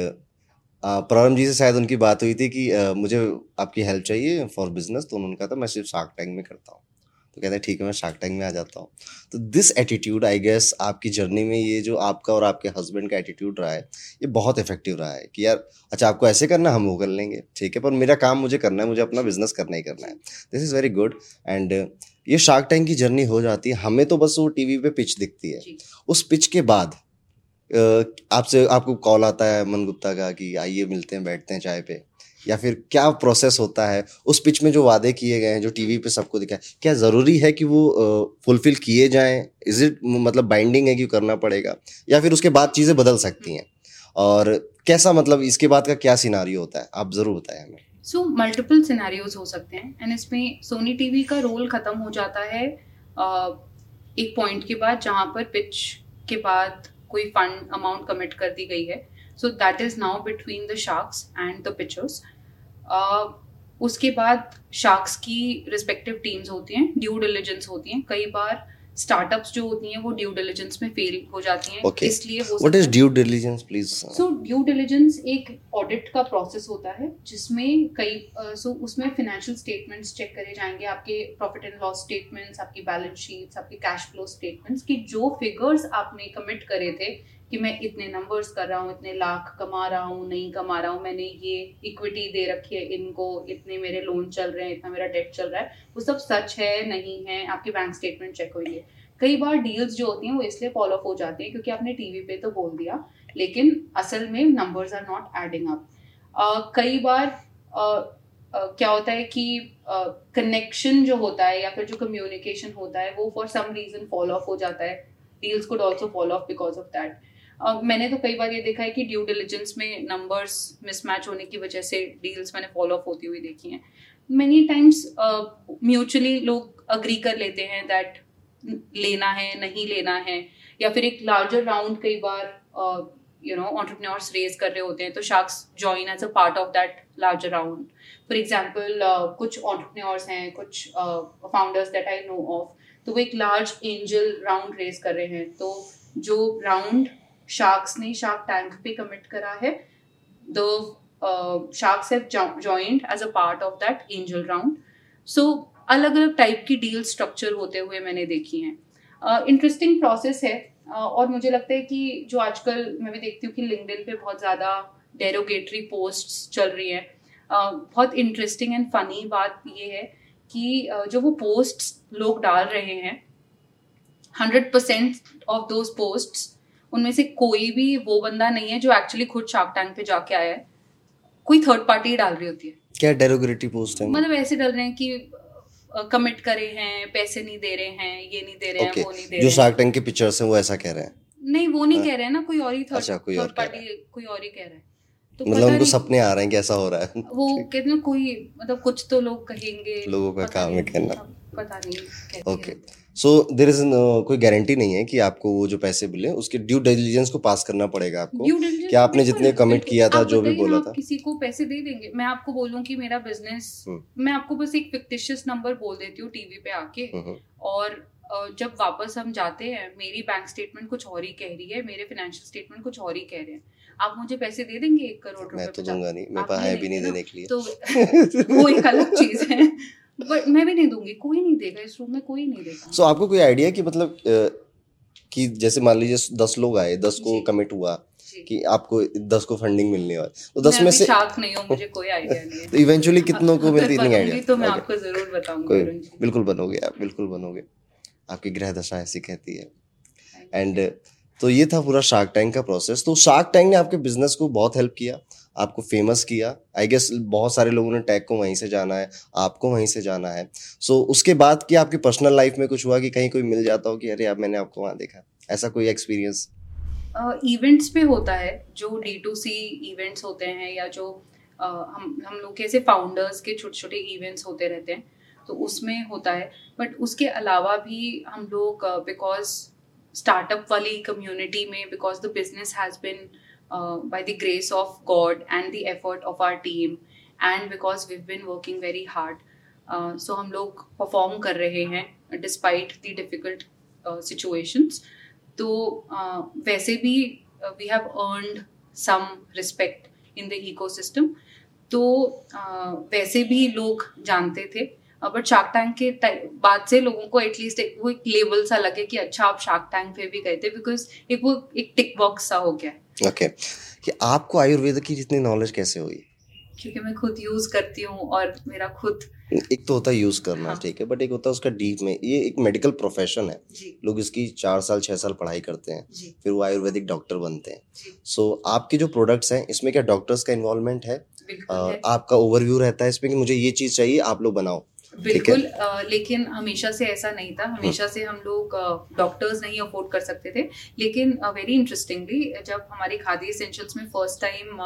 S2: Param ji से शायद उनकी बात हुई थी कि uh, मुझे आपकी हेल्प चाहिए फॉर बिज़नेस तो उन्होंने कहा था मैं सिर्फ़ शार्क टैंक में करता हूँ। तो कहते हैं ठीक है मैं शार्क टैंक में आ जाता हूँ। तो दिस एटीट्यूड आई गेस आपकी जर्नी में ये जो आपका और आपके हस्बैंड का एटीट्यूड रहा है ये बहुत इफ़ेक्टिव रहा है कि यार अच्छा आपको ऐसे करना हम वो कर लेंगे। ठीक है पर मेरा काम मुझे करना है मुझे अपना बिज़नेस करना ही करना है। This is very good and ये शार्क टैंक की जर्नी हो जाती है। हमें तो बस वो टीवी पे पिच दिखती है। उस पिच के बाद आपसे, आपको कॉल आता है मन गुप्ता का कि आइए मिलते हैं, बैठते हैं चाय पे। या फिर क्या प्रोसेस होता है? उस पिच में जो वादे किए गए हैं, जो टीवी पे सबको दिखा है, क्या ज़रूरी है कि वो फुलफिल किए जाएँ? इज़ इट मतलब बाइंडिंग है कि करना पड़ेगा? या फिर उसके बाद चीज़ें बदल सकती हैं? और कैसा मतलब इसके बाद का क्या सिनारियो होता है? आप ज़रूर बताएँ हमें।
S1: सो मल्टीपल सिनेरियोज हो सकते हैं एंड इसमें सोनी टीवी का रोल खत्म हो जाता है एक पॉइंट के बाद, जहाँ पर पिच के बाद कोई फंड अमाउंट कमिट कर दी गई है। So that is now between the sharks and the pitchers उसके बाद शार्क्स की रिस्पेक्टिव टीम्स होती हैं ड्यू डिलीजेंस होती हैं। कई बार स्टार्टअप्स जो होती हैं वो ड्यू डिलीजेंस में फेल हो जाती हैं
S2: Okay.
S1: इसलिए
S2: what is due diligence please
S1: so due diligence एक ऑडिट का प्रोसेस होता है जिसमें कई सो uh, so उसमें फाइनेंशियल स्टेटमेंट्स चेक करे जाएँगे आपके प्रॉफिट एंड लॉस स्टेटमेंट्स आपकी बैलेंस शीट्स आपके कैश फ्लो स्टेटमेंट्स की जो फिगर्स आपने कमिट करे थे कि मैं इतने नंबर्स कर रहा हूँ इतने लाख कमा रहा हूँ नहीं कमा रहा हूँ मैंने ये इक्विटी दे रखी है इनको इतने मेरे लोन चल रहे हैं इतना मेरा डेट चल रहा है वो सब सच है नहीं है आपकी बैंक स्टेटमेंट चेक हुई कई बार डील्स जो होती हैं वो इसलिए फॉलो अप हो जाती हैं क्योंकि आपने टीवी पे तो बोल दिया लेकिन असल में numbers are not adding up कई बार uh, uh, क्या होता है कि कनेक्शन जो होता है या फिर जो कम्युनिकेशन होता है वो for some reason follow up हो जाता है। Deals could also follow up because of that मैंने तो कई बार ये देखा है कि ड्यू डिलीजेंस में नंबर्स मिसमैच होने की वजह से डील्स मैंने फॉलो अप होती हुई देखी हैं। मेनी टाइम्स म्यूचुअली लोग अग्री कर लेते हैं दैट लेना है, नहीं लेना है, या फिर एक लार्जर राउंड कई बार यू नो ऑन्टरप्रनोर्स रेज कर रहे होते हैं तो sharks join as a part of that larger round for example कुछ ऑन्टरप्रनोर्स हैं, कुछ founders that I know of तो वो एक लार्ज एंजल राउंड रेज कर रहे हैं तो जो राउंड शार्क्स ने शार्क टैंक पे कमिट करा है। The sharks have joined as a part of that angel round so अलग अलग टाइप की डील स्ट्रक्चर होते हुए मैंने देखी हैं। इंटरेस्टिंग uh, प्रोसेस है। Uh, और मुझे लगता है कि जो आजकल मैं भी देखती हूँ कि लिंक्डइन पे बहुत ज़्यादा डेरोगेटरी पोस्ट्स चल रही हैं। Uh, बहुत इंटरेस्टिंग एंड फनी बात ये है कि uh, जो वो पोस्ट्स लोग डाल रहे हैं hundred percent of those posts उनमें से कोई भी वो बंदा नहीं है जो एक्चुअली खुद शार्क टैंक पे जाके आया है। कोई थर्ड पार्टी डाल रही होती है।
S2: क्या डेरोग्रेटिव पोस्ट है?
S1: मतलब ऐसे डल रहे हैं कि कमिट करे हैं पैसे नहीं दे रहे हैं ये नहीं दे रहे
S2: ओके
S1: हैं वो नहीं दे
S2: जो शार्क टैंक के पिक्चर्स हैं वो ऐसा कह रहे हैं।
S1: हैं नहीं वो नहीं
S2: हाँ।
S1: कह रहे हैं ना कोई और ही थर्ड
S2: अच्छा, कोई और
S1: पार्टी कोई और ही कह रहा है। तो
S2: मतलब उनको सपने आ रहे हैं कि ऐसा हो रहा है।
S1: वो कहते हैं कोई मतलब कुछ तो लोग कहेंगे।
S2: लोगों का काम है कहना।
S1: अब पता नहीं
S2: ओके सो देर इज़ कोई गारंटी नहीं है कि आपको वो जो पैसे मिले उसके ड्यू डिलीजेंस को पास करना पड़ेगा आपको कि आपने जितने
S1: बिल्कुल।
S2: किया था, जो भी बोला था।
S1: किसी को पैसे दे देंगे। मैं आपको बोलूँ कि मेरा बिज़नेस
S2: हम्म।
S1: मैं आपको बस एक फिक्टिशियस नंबर बोल देती हूँ टीवी पे आके।
S2: हम्म,
S1: और जब वापस हम जाते हैं मेरी बैंक स्टेटमेंट कुछ और ही कह रही है मेरे फाइनेंशियल स्टेटमेंट कुछ और ही कह रहे हैं। आप मुझे पैसे दे देंगे एक करोड़
S2: मैं तो दूँगा नहीं मेरे
S1: आप
S2: पास है भी नहीं देने के लिए।
S1: तो वो एक अलग चीज़ है। बट मैं भी नहीं दूँगी कोई नहीं देगा इस रूम में कोई नहीं देगा।
S2: सो so, आपको कोई आइडिया कि मतलब कि जैसे मान लीजिए दस लोग आए दस को कमिट हुआ कि आपको दस को फंडिंग मिलने वाली। तो दस
S1: में
S2: से
S1: शार्क नहीं हूँ मुझे कोई आइडिया नहीं है।
S2: तो इवेंचुअली कितनों को मिलती नहीं आइडिया
S1: तो मैं आपको ज़रूर बताऊँगी।
S2: बिल्कुल बनोगे आप बिल्कुल बनोगे। आपकी ग्रह दशा ऐसी कहती है। एंड तो ये था पूरा शार्क टैंक का प्रोसेस तो शार्क टैंक ने आपके बिज़नेस को बहुत हेल्प किया। आपको फ़ेमस किया। आई गेस बहुत सारे लोगों ने टैग को वहीं से जाना है आपको वहीं से जाना है। सो so, उसके बाद क्या आपकी पर्सनल लाइफ में कुछ हुआ कि कहीं कोई मिल जाता हो कि अरे यार मैंने आपको वहाँ देखा। ऐसा कोई एक्सपीरियंस
S1: इवेंट्स पे होता है जो डी टू सी इवेंट्स होते हैं या जो अ, हम हम लोग कैसे फाउंडर्स के छोटे छोटे इवेंट्स होते रहते हैं तो उसमें होता है। बट उसके अलावा भी हम लोग बिकॉज़ स्टार्टअप वाली कम्युनिटी में because the business has been by the grace of God and the effort of our team and because we been working very hard so हम लोग परफॉर्म कर रहे हैं डिस्पाइट द डिफ़िकल्ट सिचुएशंस तो uh, वैसे भी we have earned some respect in the ecosystem तो uh, वैसे भी लोग जानते थे। बट शार्क टैंक के बाद से लोगों को एटलीस्ट एक वो एक लेबल सा लगे कि अच्छा आप शार्क टैंक पे भी गए थे बिकॉज़ एक वो एक टिक बॉक्स सा हो गया
S2: ओके okay. कि आपको आयुर्वेद की जितनी नॉलेज कैसे हुई?
S1: क्योंकि मैं खुद यूज़ करती हूँ और मेरा खुद
S2: एक तो होता है यूज़ करना ठीक हाँ. है बट एक होता है उसका डीप में। ये एक मेडिकल प्रोफेशन है। लोग इसकी चार साल छह साल पढ़ाई करते हैं। फिर वो आयुर्वेदिक डॉक्टर बनते हैं। सो आपके जो प्रोडक्ट्स हैं इसमें क्या डॉक्टर्स का इन्वॉल्वमेंट है? अ,
S1: है।
S2: आपका ओवरव्यू रहता है इसमें कि मुझे ये चीज़ चाहिए आप लोग बनाओ।
S1: बिल्कुल आ, लेकिन हमेशा से ऐसा नहीं था। हमेशा से हम लोग डॉक्टर्स नहीं अफोर्ड कर सकते थे। लेकिन वेरी इंटरेस्टिंगली जब हमारे खादी एसेंशियल्स में फ़र्स्ट टाइम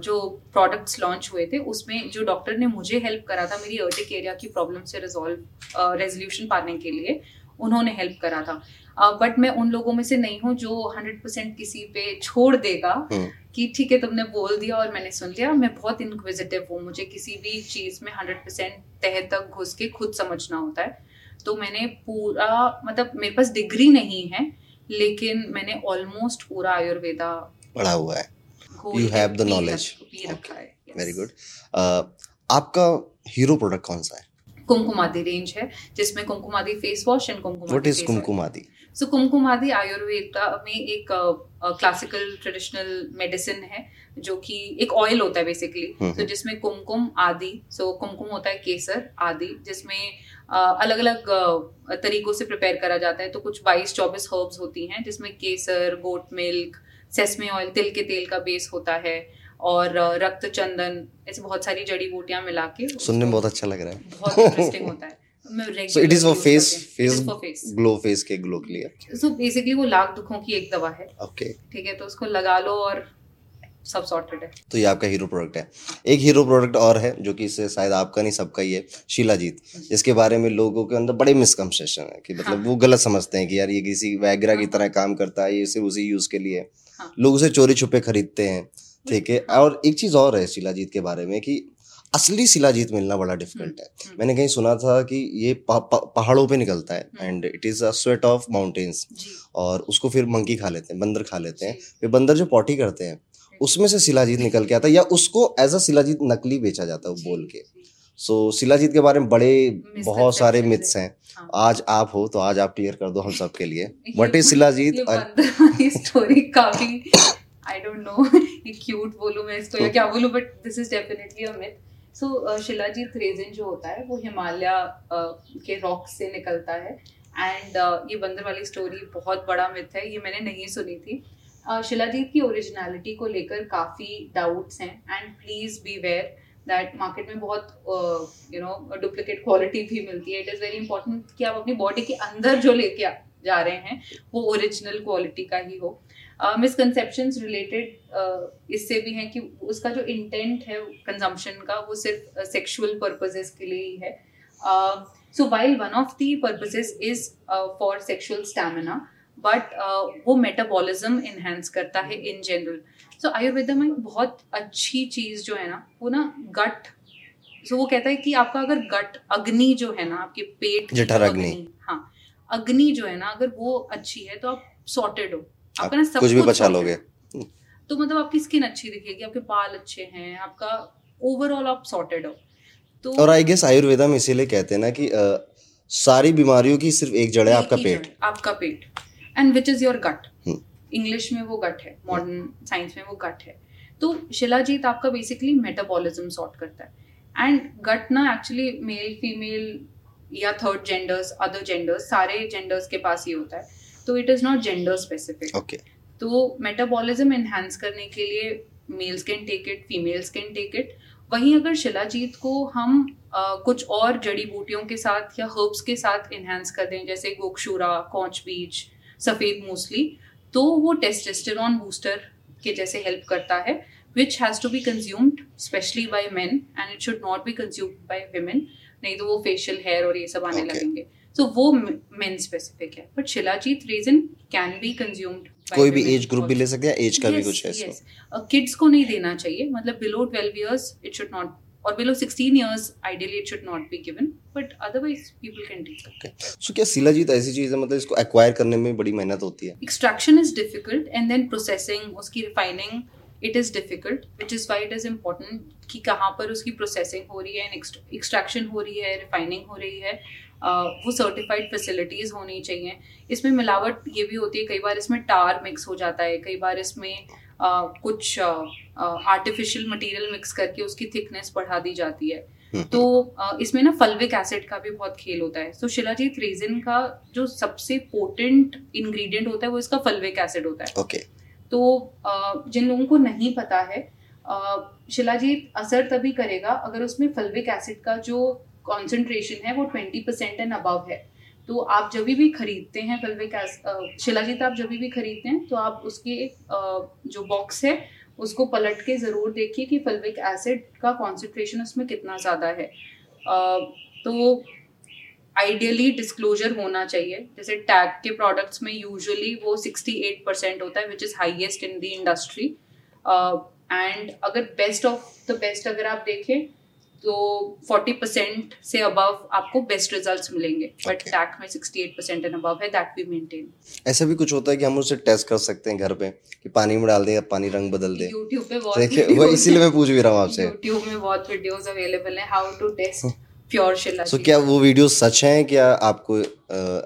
S1: जो प्रोडक्ट्स लॉन्च हुए थे उसमें जो डॉक्टर ने मुझे हेल्प करा था मेरी अर्टिक एरिया की प्रॉब्लम से रिजॉल्व रेजोल्यूशन पाने के लिए उन्होंने हेल्प करा था। बट मैं उन लोगों में से नहीं हूँ जो हंड्रेड परसेंट किसी पे छोड़ देगा
S2: हम्म,
S1: कि ठीक है तुमने बोल दिया और मैंने सुन लिया। मैं बहुत इनक्विजिटिव हूँ। मुझे किसी भी चीज़ में हंड्रेड परसेंट तह तक घुस के खुद समझना होता है। तो मैंने पूरा मतलब मेरे पास डिग्री नहीं है लेकिन मैंने ऑलमोस्ट पूरा आयुर्वेदा
S2: पढ़ा हुआ है।
S1: घोल
S2: You
S1: के
S2: have the
S1: पी
S2: knowledge.
S1: रख- पी रखा है। Yes.
S2: वेरी गुड आपका हीरो प्रोडक्ट कौन सा है?
S1: कुमकुमादी रेंज है जिसमें Kumkumadi face wash and Kumkumadi
S2: what is
S1: face oil.
S2: Kumkumadi
S1: so Kumkumadi Ayurveda में एक क्लासिकल ट्रेडिशनल मेडिसिन है जो कि एक ऑयल होता है बेसिकली
S2: हम्म,
S1: तो जिसमें कुमकुम आदि सो so, कुमकुम होता है केसर आदि जिसमें अलग अलग तरीकों से प्रिपेयर करा जाता है। तो कुछ 22 24 हर्ब्स होती हैं जिसमें केसर गोट मिल्क सेसमे ऑयल तिल के तेल का बेस होता है और रक्त चंदन ऐसे बहुत सारी जड़ी बूटियाँ मिला के
S2: सुनने में बहुत अच्छा लग रहा है।
S1: बहुत इंटरेस्टिंग होता है।
S2: So it is for face face glow face के ग्लो के लिए
S1: सो बेसिकली वो लाख दुखों की एक दवा है।
S2: ओके
S1: ठीक है तो उसको लगा लो और सब सॉर्टेड है।
S2: तो ये आपका हीरो प्रोडक्ट है। एक हीरो प्रोडक्ट और है जो कि इससे शायद आपका नहीं सबका ही है शिलाजीत। जिसके बारे में लोगों के अंदर बड़े मिसकंसेशन है कि मतलब
S1: हाँ।
S2: वो गलत समझते हैं कि यार ये किसी वैगरा की तरह काम करता है ये सिर्फ़ उसी यूज़ के लिए। हाँ। लोग उसे चोरी छुपे खरीदते हैं ठीक है
S1: हाँ।
S2: और एक चीज़ और है शिलाजीत के बारे में कि असली शिलाजीत मिलना बड़ा डिफ़िकल्ट है।
S1: हम्म।
S2: मैंने कहीं सुना था कि ये पा, पा, पहाड़ों पे निकलता है
S1: हम्म।
S2: And it is a sweat of mountains और उसको फिर मंकी खा लेते हैं बंदर खा लेते हैं। वे बंदर जो पॉटी करते हैं उसमें से शिलाजीत निकल के आता है या उसको एज अ शिलाजीत नकली बेचा जाता है वो बोल के। सो शिलाजीत के बारे में बड़े बहुत सारे मिथ्स
S1: हैं।
S2: हाँ। आज आप हो तो आज आप क्लियर कर दो हम सब के लिए। वट इज़ शिलाजीत
S1: स्टोरी काफ़ी आई डोंट नो ये क्यूट बोलूँ मैं इसको या क्या बोलूँ but this is definitely a myth so shilajit resin जो होता है वो हिमालय uh, के रॉक से निकलता है। एंड ये बंदर वाली स्टोरी बहुत बड़ा मिथ है ये मैंने नहीं सुनी थी। Uh, शिलाजीत की ओरिजिनलिटी को लेकर काफ़ी डाउट्स हैं। And please be aware that market में बहुत यू नो डुप्लीकेट क्वालिटी भी मिलती है। इट इज़ वेरी इंपॉर्टेंट कि आप अपनी बॉडी के अंदर जो लेके जा रहे हैं वो ओरिजिनल क्वालिटी का ही हो। मिसकंसेप्शंस रिलेटेड इससे भी हैं कि उसका जो इंटेंट है कंजम्पशन का वो सिर्फ़ सेक्सुअल पर्पसेस के लिए ही है। So while one of the purposes is for sexual stamina but वो मेटाबॉलिज्म इन्हेंस करता है इन जनरल सो आयुर्वेदा में बहुत अच्छी चीज़ जो है ना वो ना गट सो वो कहता है कि आपका अगर गट अग्नि जो है ना आपके पेट
S2: जठर अग्नि।
S1: हाँ अग्नि जो है ना अगर वो अच्छी है तो आप सॉर्टेड हो। आपका ना सब
S2: कुछ भी बचा लोगे।
S1: तो मतलब आपकी स्किन अच्छी दिखेगी आपके बाल अच्छे हैं आपका ओवरऑल आप सॉर्टेड हो। तो
S2: और आई गेस आयुर्वेदा में इसीलिए कहते हैं ना कि अ, सारी बीमारियों की सिर्फ़ एक जड़ है आपका पेट।
S1: आपका पेट। And which is your gut. English में वो गट है मॉडर्न साइंस में वो गट है। तो शिलाजीत आपका बेसिकली मेटाबॉलिज्म सॉर्ट करता है। एंड गट ना एक्चुअली मेल फीमेल या थर्ड जेंडर्स अदर जेंडर्स सारे जेंडर्स के पास ही होता है। तो it is not gender specific
S2: okay
S1: तो मेटाबॉलिज्म एनहांस करने के लिए males can take it females can take it वहीं अगर शिलाजीत को हम अ, कुछ और जड़ी बूटियों के साथ या हर्ब्स के साथ इन्हांस कर दें जैसे गोक्षूरा कौच बीज सफ़ेद मूसली तो वो टेस्टेस्टेरॉन बूस्टर के जैसे हेल्प करता है which has to be consumed specially by men and it should not be consumed by women. नहीं तो वो फेशियल हेयर और ये सब आने
S2: Okay.
S1: लगेंगे। तो वो मेन स्पेसिफिक है। But shilajit resin can be consumed
S2: कोई भी एज ग्रुप भी ले सकते हैं एज का भी कुछ है इसमें
S1: किड्स को नहीं देना चाहिए। मतलब below 12 years it should not और below 16 years ideally it should not be given but otherwise people can take
S2: so क्या शिलाजीत ऐसी चीज़ है मतलब इसको एक्वायर करने में बड़ी मेहनत होती है?
S1: Extraction is difficult and then processing उसकी refining it is difficult which is why it is important कि कहाँ पर उसकी प्रोसेसिंग हो रही है एक्सट्रैक्शन हो रही है रिफाइनिंग हो रही है। वो सर्टिफाइड फैसिलिटीज़ होनी चाहिए इसमें मिलावट ये भी होती है कई बार इसमें टार मिक्स हो जाता है कई बार इसमें uh, कुछ आर्टिफिशियल मटेरियल मिक्स करके उसकी थिकनेस बढ़ा दी जाती है हम्म। तो इसमें ना फल्विक एसिड का भी बहुत खेल होता है सो शिलाजीत रेजिन का जो सबसे पोटेंट इंग्रेडिएंट होता है वो इसका फल्विक एसिड होता है
S2: ओके okay.
S1: तो जिन लोगों को नहीं पता है शिलाजीत असर तभी करेगा अगर उसमें फल्विक एसिड का जो कॉन्सेंट्रेशन है, वो ट्वेंटी परसेंट एंड अबव है। तो आप जब भी खरीदते हैं फल्विक शिलाजीत, आप जब भी खरीदते हैं तो आप उसके जो बॉक्स है, उसको पलट के ज़रूर देखिए कि फलविक एसिड का कॉन्सेंट्रेशन उसमें कितना ज़्यादा है। तो आइडियली डिस्क्लोजर होना चाहिए। जैसे टैग के प्रोडक्ट्स में यूजुअली वो 68 परसेंट होता है which is highest in the industry and अगर बेस्ट ऑफ़ द बेस्ट अगर आप देखें तो 40 परसेंट से अबव आपको बेस्ट रिजल्ट्स मिलेंगे बट okay. टैक में 68 परसेंट एंड अबव है दैट वी मेंटेन
S2: ऐसा भी कुछ होता है कि हम उसे टेस्ट कर सकते हैं घर पे कि पानी में डाल दें या पानी रंग बदल दें।
S1: यूट्यूब पे बहुत
S2: वो इसीलिए मैं पूछ भी रहा हूँ आपसे।
S1: यूट्यूब में बहुत वीडियोस अवेलेबल हैं हाउ टू टेस्ट प्योर शिला
S2: सो क्या वो वीडियोस सच हैं क्या आपको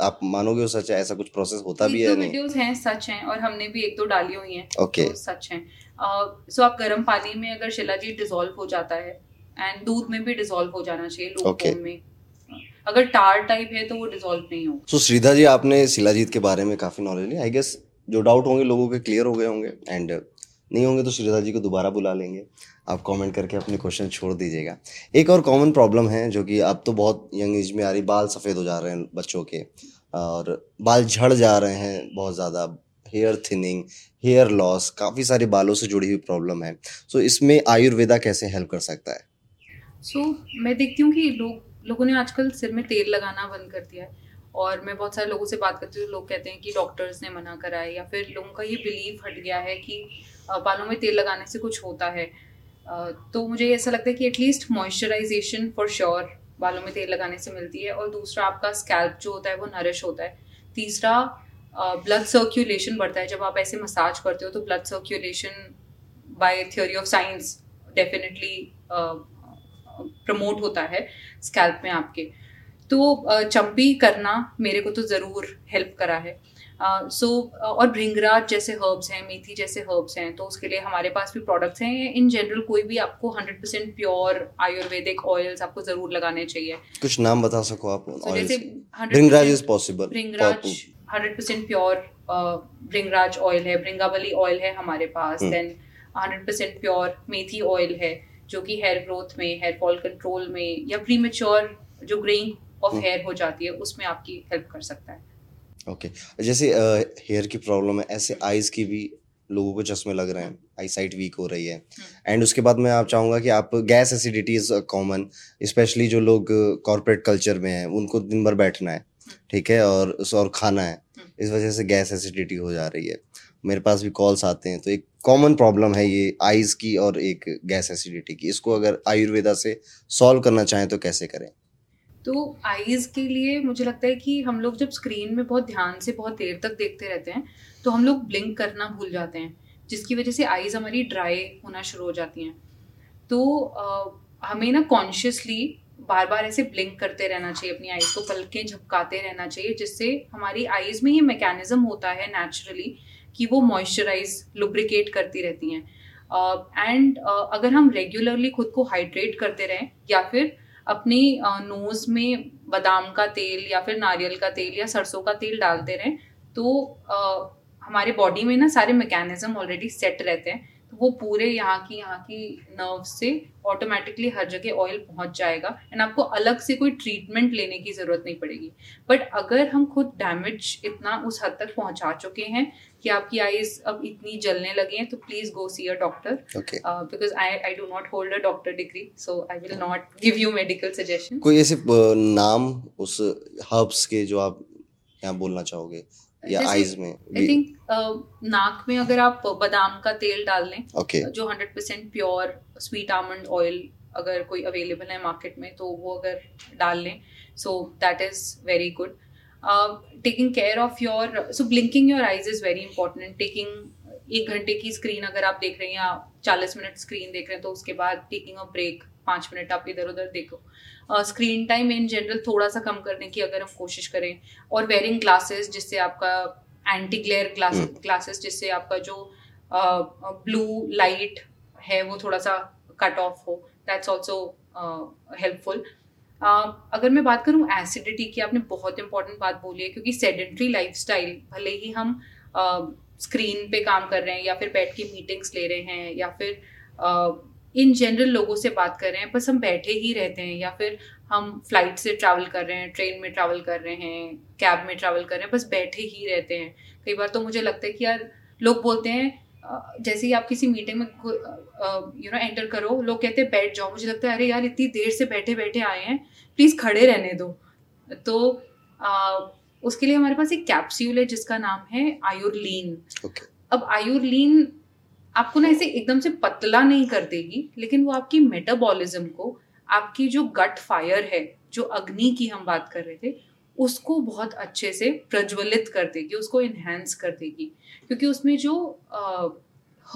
S2: आप मानोगे वो सच है? ऐसा कुछ प्रोसेस होता भी है
S1: नहीं? वीडियोस हैं सच हैं और हमने भी एक दो डाली हुई हैं
S2: ओके
S1: तो सच हैं। सो आप गर्म पानी में अगर शिलाजीत डिसॉल्व हो जाता है एंड दूध में भी डिसॉल्व हो जाना चाहिए
S2: okay.
S1: में। अगर टार टाइप है तो वो डिसॉल्व नहीं हो
S2: सो so, श्रीधा जी आपने शिलाजीत के बारे में काफ़ी नॉलेज ली। आई गेस जो डाउट होंगे लोगों के क्लियर हो गए होंगे। एंड नहीं होंगे तो श्रीधा जी को दोबारा बुला लेंगे। आप कमेंट करके अपने क्वेश्चन छोड़ दीजिएगा। एक और कॉमन प्रॉब्लम है जो कि अब तो बहुत यंग एज में आ रही बाल सफ़ेद हो जा रहे हैं बच्चों के। और बाल झड़ जा रहे हैं बहुत ज़्यादा। हेयर थिनिंग हेयर लॉस काफ़ी सारे बालों से जुड़ी हुई प्रॉब्लम है। सो so, इसमें आयुर्वेदा कैसे हेल्प कर सकता है?
S1: सो so, मैं देखती हूँ कि लोग लोगों ने आजकल सिर में तेल लगाना बंद कर दिया है। और मैं बहुत सारे लोगों से बात करती हूँ लोग कहते हैं कि डॉक्टर्स ने मना करा है या फिर लोगों का ये बिलीव हट गया है कि बालों में तेल लगाने से कुछ होता है। तो मुझे ऐसा लगता है कि एटलीस्ट मॉइस्चराइजेशन फॉर श्योर बालों में तेल लगाने से मिलती है। और दूसरा आपका स्कैल्प जो होता है वो नरिश होता है। तीसरा ब्लड सर्क्यूलेशन बढ़ता है। जब आप ऐसे मसाज करते हो तो blood circulation by theory of science definitely promote होता है स्कैल्प में आपके। तो चंपी करना मेरे को तो ज़रूर हेल्प करा है। सो uh, so, और भृंगराज जैसे हर्ब्स हैं मेथी जैसे हर्ब्स हैं तो उसके लिए हमारे पास भी प्रोडक्ट्स हैं। इन जनरल कोई भी आपको hundred percent pure ayurvedic oils आपको ज़रूर लगाने चाहिए।
S2: कुछ नाम बता सको आप so, जैसे bhringraj is possible
S1: bhringraj hundred percent pure bhringraj oil है भृंगावली ऑयल है हमारे पास देन हंड्रेड परसेंट प्योर मेथी ऑयल है। जो कि हेयर ग्रोथ में हेयर फॉल कंट्रोल में या प्री जो ग्रेइंग ऑफ़ हेयर हो जाती है उसमें आपकी हेल्प कर सकता है
S2: ओके okay. जैसे हेयर की प्रॉब्लम है ऐसे आईज की भी लोगों को चश्मे लग रहे हैं आई साइट वीक हो रही है एंड हम्म। उसके बाद मैं आप चाहूँगा कि आप gas acidity is common specially जो लोग कॉरपोरेट कल्चर में हैं उनको दिन भर बैठना है हम्म। ठीक है और और खाना है। इस वजह से गैस एसिडिटी हो जा रही है। मेरे पास भी कॉल्स आते हैं तो एक कॉमन प्रॉब्लम है ये आइज़ की और एक गैस एसिडिटी की। इसको अगर आयुर्वेदा से सॉल्व करना चाहें तो कैसे करें?
S1: तो आईज़ के लिए मुझे लगता है कि हम लोग जब स्क्रीन में बहुत ध्यान से बहुत देर तक देखते रहते हैं तो हम लोग ब्लिंक करना भूल जाते हैं जिसकी वजह से आईज़ हमारी ड्राई होना शुरू हो जाती हैं। तो आ, हमें ना कॉन्शियसली बार बार ऐसे ब्लिंक करते रहना चाहिए अपनी आईज़ को पलकें झपकाते रहना चाहिए जिससे हमारी आईज़ में ये मैकेनिज्म होता है नेचुरली कि वो मॉइस्चराइज लुब्रिकेट करती रहती हैं। एंड uh, uh, अगर हम रेगुलरली खुद को हाइड्रेट करते रहें या फिर अपनी नोज़ uh, में बादाम का तेल या फिर नारियल का तेल या सरसों का तेल डालते रहें तो uh, हमारे बॉडी में ना सारे मैकेनिज्म ऑलरेडी सेट रहते हैं। तो वो पूरे यहाँ की यहाँ की नर्व से ऑटोमेटिकली हर जगह ऑयल पहुँच जाएगा एंड आपको अलग से कोई ट्रीटमेंट लेने की ज़रूरत नहीं पड़ेगी। बट अगर हम खुद डैमेज इतना उस हद तक पहुँचा चुके हैं कि आपकी आईज अब इतनी जलने लगी हैं तो please go see a doctor because I I do not hold a doctor degree so I will not give you medical suggestion
S2: कोई ऐसे नाम उस हर्ब्स के जो आप यहाँ बोलना चाहोगे? या आईज में
S1: आई थिंक uh, नाक में अगर आप बादाम का तेल डाल लें
S2: okay.
S1: जो hundred percent pure sweet almond oil अगर कोई अवेलेबल है मार्केट में तो वो अगर डाल लें। So that is very good taking care of your so blinking your eyes is very important taking एक घंटे की स्क्रीन अगर आप देख रहे हैं या चालीस मिनट स्क्रीन देख रहे हैं तो उसके बाद टेकिंग अ ब्रेक पाँच मिनट आप इधर उधर देखो। स्क्रीन टाइम इन जनरल थोड़ा सा कम करने की अगर हम कोशिश करें और वेयरिंग ग्लासेस जिससे आपका एंटी ग्लेयर ग्लास ग्लासेस जिससे आपका जो ब्लू लाइट है वो थोड़ा सा कट ऑफ़ हो दैट्स ऑल्सो हेल्पफुल अगर मैं बात करूँ एसिडिटी की आपने बहुत इंपॉर्टेंट बात बोली है क्योंकि सेडेंट्री लाइफ भले ही हम स्क्रीन uh, पे काम कर रहे हैं या फिर बैठ के मीटिंग्स ले रहे हैं या फिर इन जनरल लोगों से बात कर रहे हैं बस हम बैठे ही रहते हैं या फिर हम फ़्लाइट से ट्रैवल कर रहे हैं ट्रेन में ट्रैवल कर रहे हैं कैब में ट्रैवल कर रहे हैं बस बैठे ही रहते हैं। कई बार तो मुझे लगता है कि यार लोग बोलते हैं जैसे ही आप किसी मीटिंग में यू नो एंटर करो लोग कहते हैं बैठ जाओ। मुझे लगता है अरे यार इतनी देर से बैठे बैठे आए हैं प्लीज़ खड़े रहने दो। तो आ, उसके लिए हमारे पास एक कैप्स्यूल है जिसका नाम है आयुर्लीन। Okay. अब आयुर्लीन आपको ना ऐसे एकदम से पतला नहीं कर देगी, लेकिन वो आपकी मेटाबॉलिज्म को, आपकी जो गट फायर है, जो अग्नि की हम बात कर रहे थे, उसको बहुत अच्छे से प्रज्वलित कर देगी, उसको इन्हेंस कर देगी। क्योंकि उसमें जो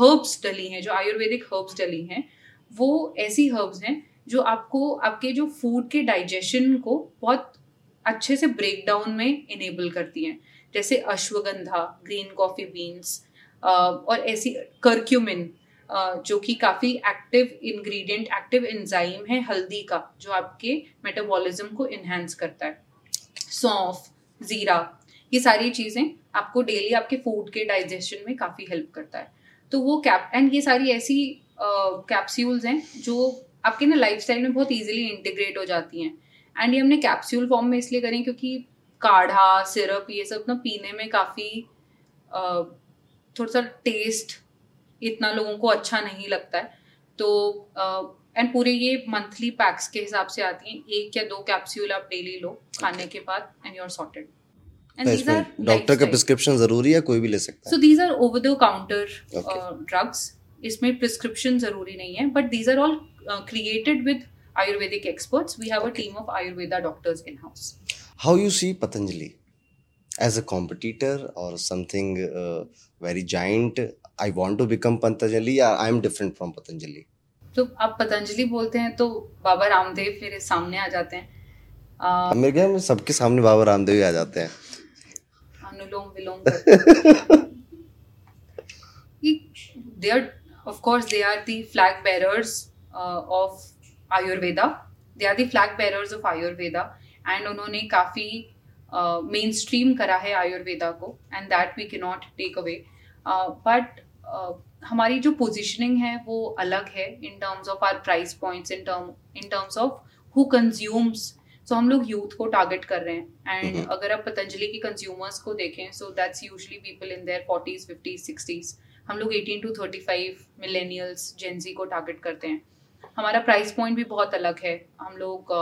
S1: हर्ब्स डली हैं, जो आयुर्वेदिक हर्ब्स डली हैं, वो ऐसी हर्ब्स हैं, जो आपको, आपके जो फ़ूड के डाइजेशन को बहुत अच्छे से ब्रेक डाउन में इनेबल करती हैं। जैसे अश्वगंधा ग्रीन कॉफ़ी बीन्स और ऐसी करक्यूमिन जो कि काफ़ी एक्टिव इंग्रेडिएंट एक्टिव एंजाइम है हल्दी का, जो आपके मेटाबॉलिज्म को इन्हेंस करता है। सौंफ, ज़ीरा, ये सारी चीज़ें आपको डेली आपके फ़ूड के डाइजेशन में काफ़ी हेल्प करता है। तो वो कैप एंड ये सारी ऐसी कैप्सूल्स हैं जो आपके ना लाइफ में बहुत ईजिली इंटीग्रेट हो जाती हैं। एंड ये हमने कैप्सूल फॉर्म में इसलिए करें क्योंकि काढ़ा सिरप ये सब ना पीने में काफ़ी थोड़ा सा टेस्ट इतना लोगों को अच्छा नहीं लगता है। तो एंड पूरे ये मंथली पैक्स के हिसाब से आती हैं। एक या दो कैप्सूल आप डेली लो खाने के बाद and you are sorted
S2: doctor का प्रिस्क्रिप्शन ज़रूरी है कोई भी ले सकता
S1: है? So these are over the counter drugs इसमें प्रिस्क्रिप्शन ज़रूरी नहीं है but these are all created with ayurvedic we have okay. a team of ayurveda doctors in house
S2: how you see patanjali? As a competitor और something very giant I want to become Patanjali I am different from Patanjali
S1: तो आप पतंजलि बोलते हैं तो बाबा रामदेव फिर सामने आ जाते हैं।
S2: मेरे में सबके सामने बाबा रामदेव आ जाते हैं।
S1: Anulom vilom they are of course they are the flag bearers of Ayurveda they are the flag bearers of Ayurveda and उन्होंने काफ़ी मेन uh, स्ट्रीम करा है आयुर्वेदा को and that we can not take away but हमारी जो पोजिशनिंग है वो अलग है in terms of our price points in term in terms of who consumes so हम लोग यूथ को टारगेट कर रहे हैं एंड mm-hmm. अगर आप पतंजलि की कंज्यूमर्स को देखें so that's usually people in their forties fifties sixties हम लोग eighteen to thirty five millennials Gen Z को टारगेट करते हैं. हमारा प्राइस पॉइंट भी बहुत अलग है. हम लोग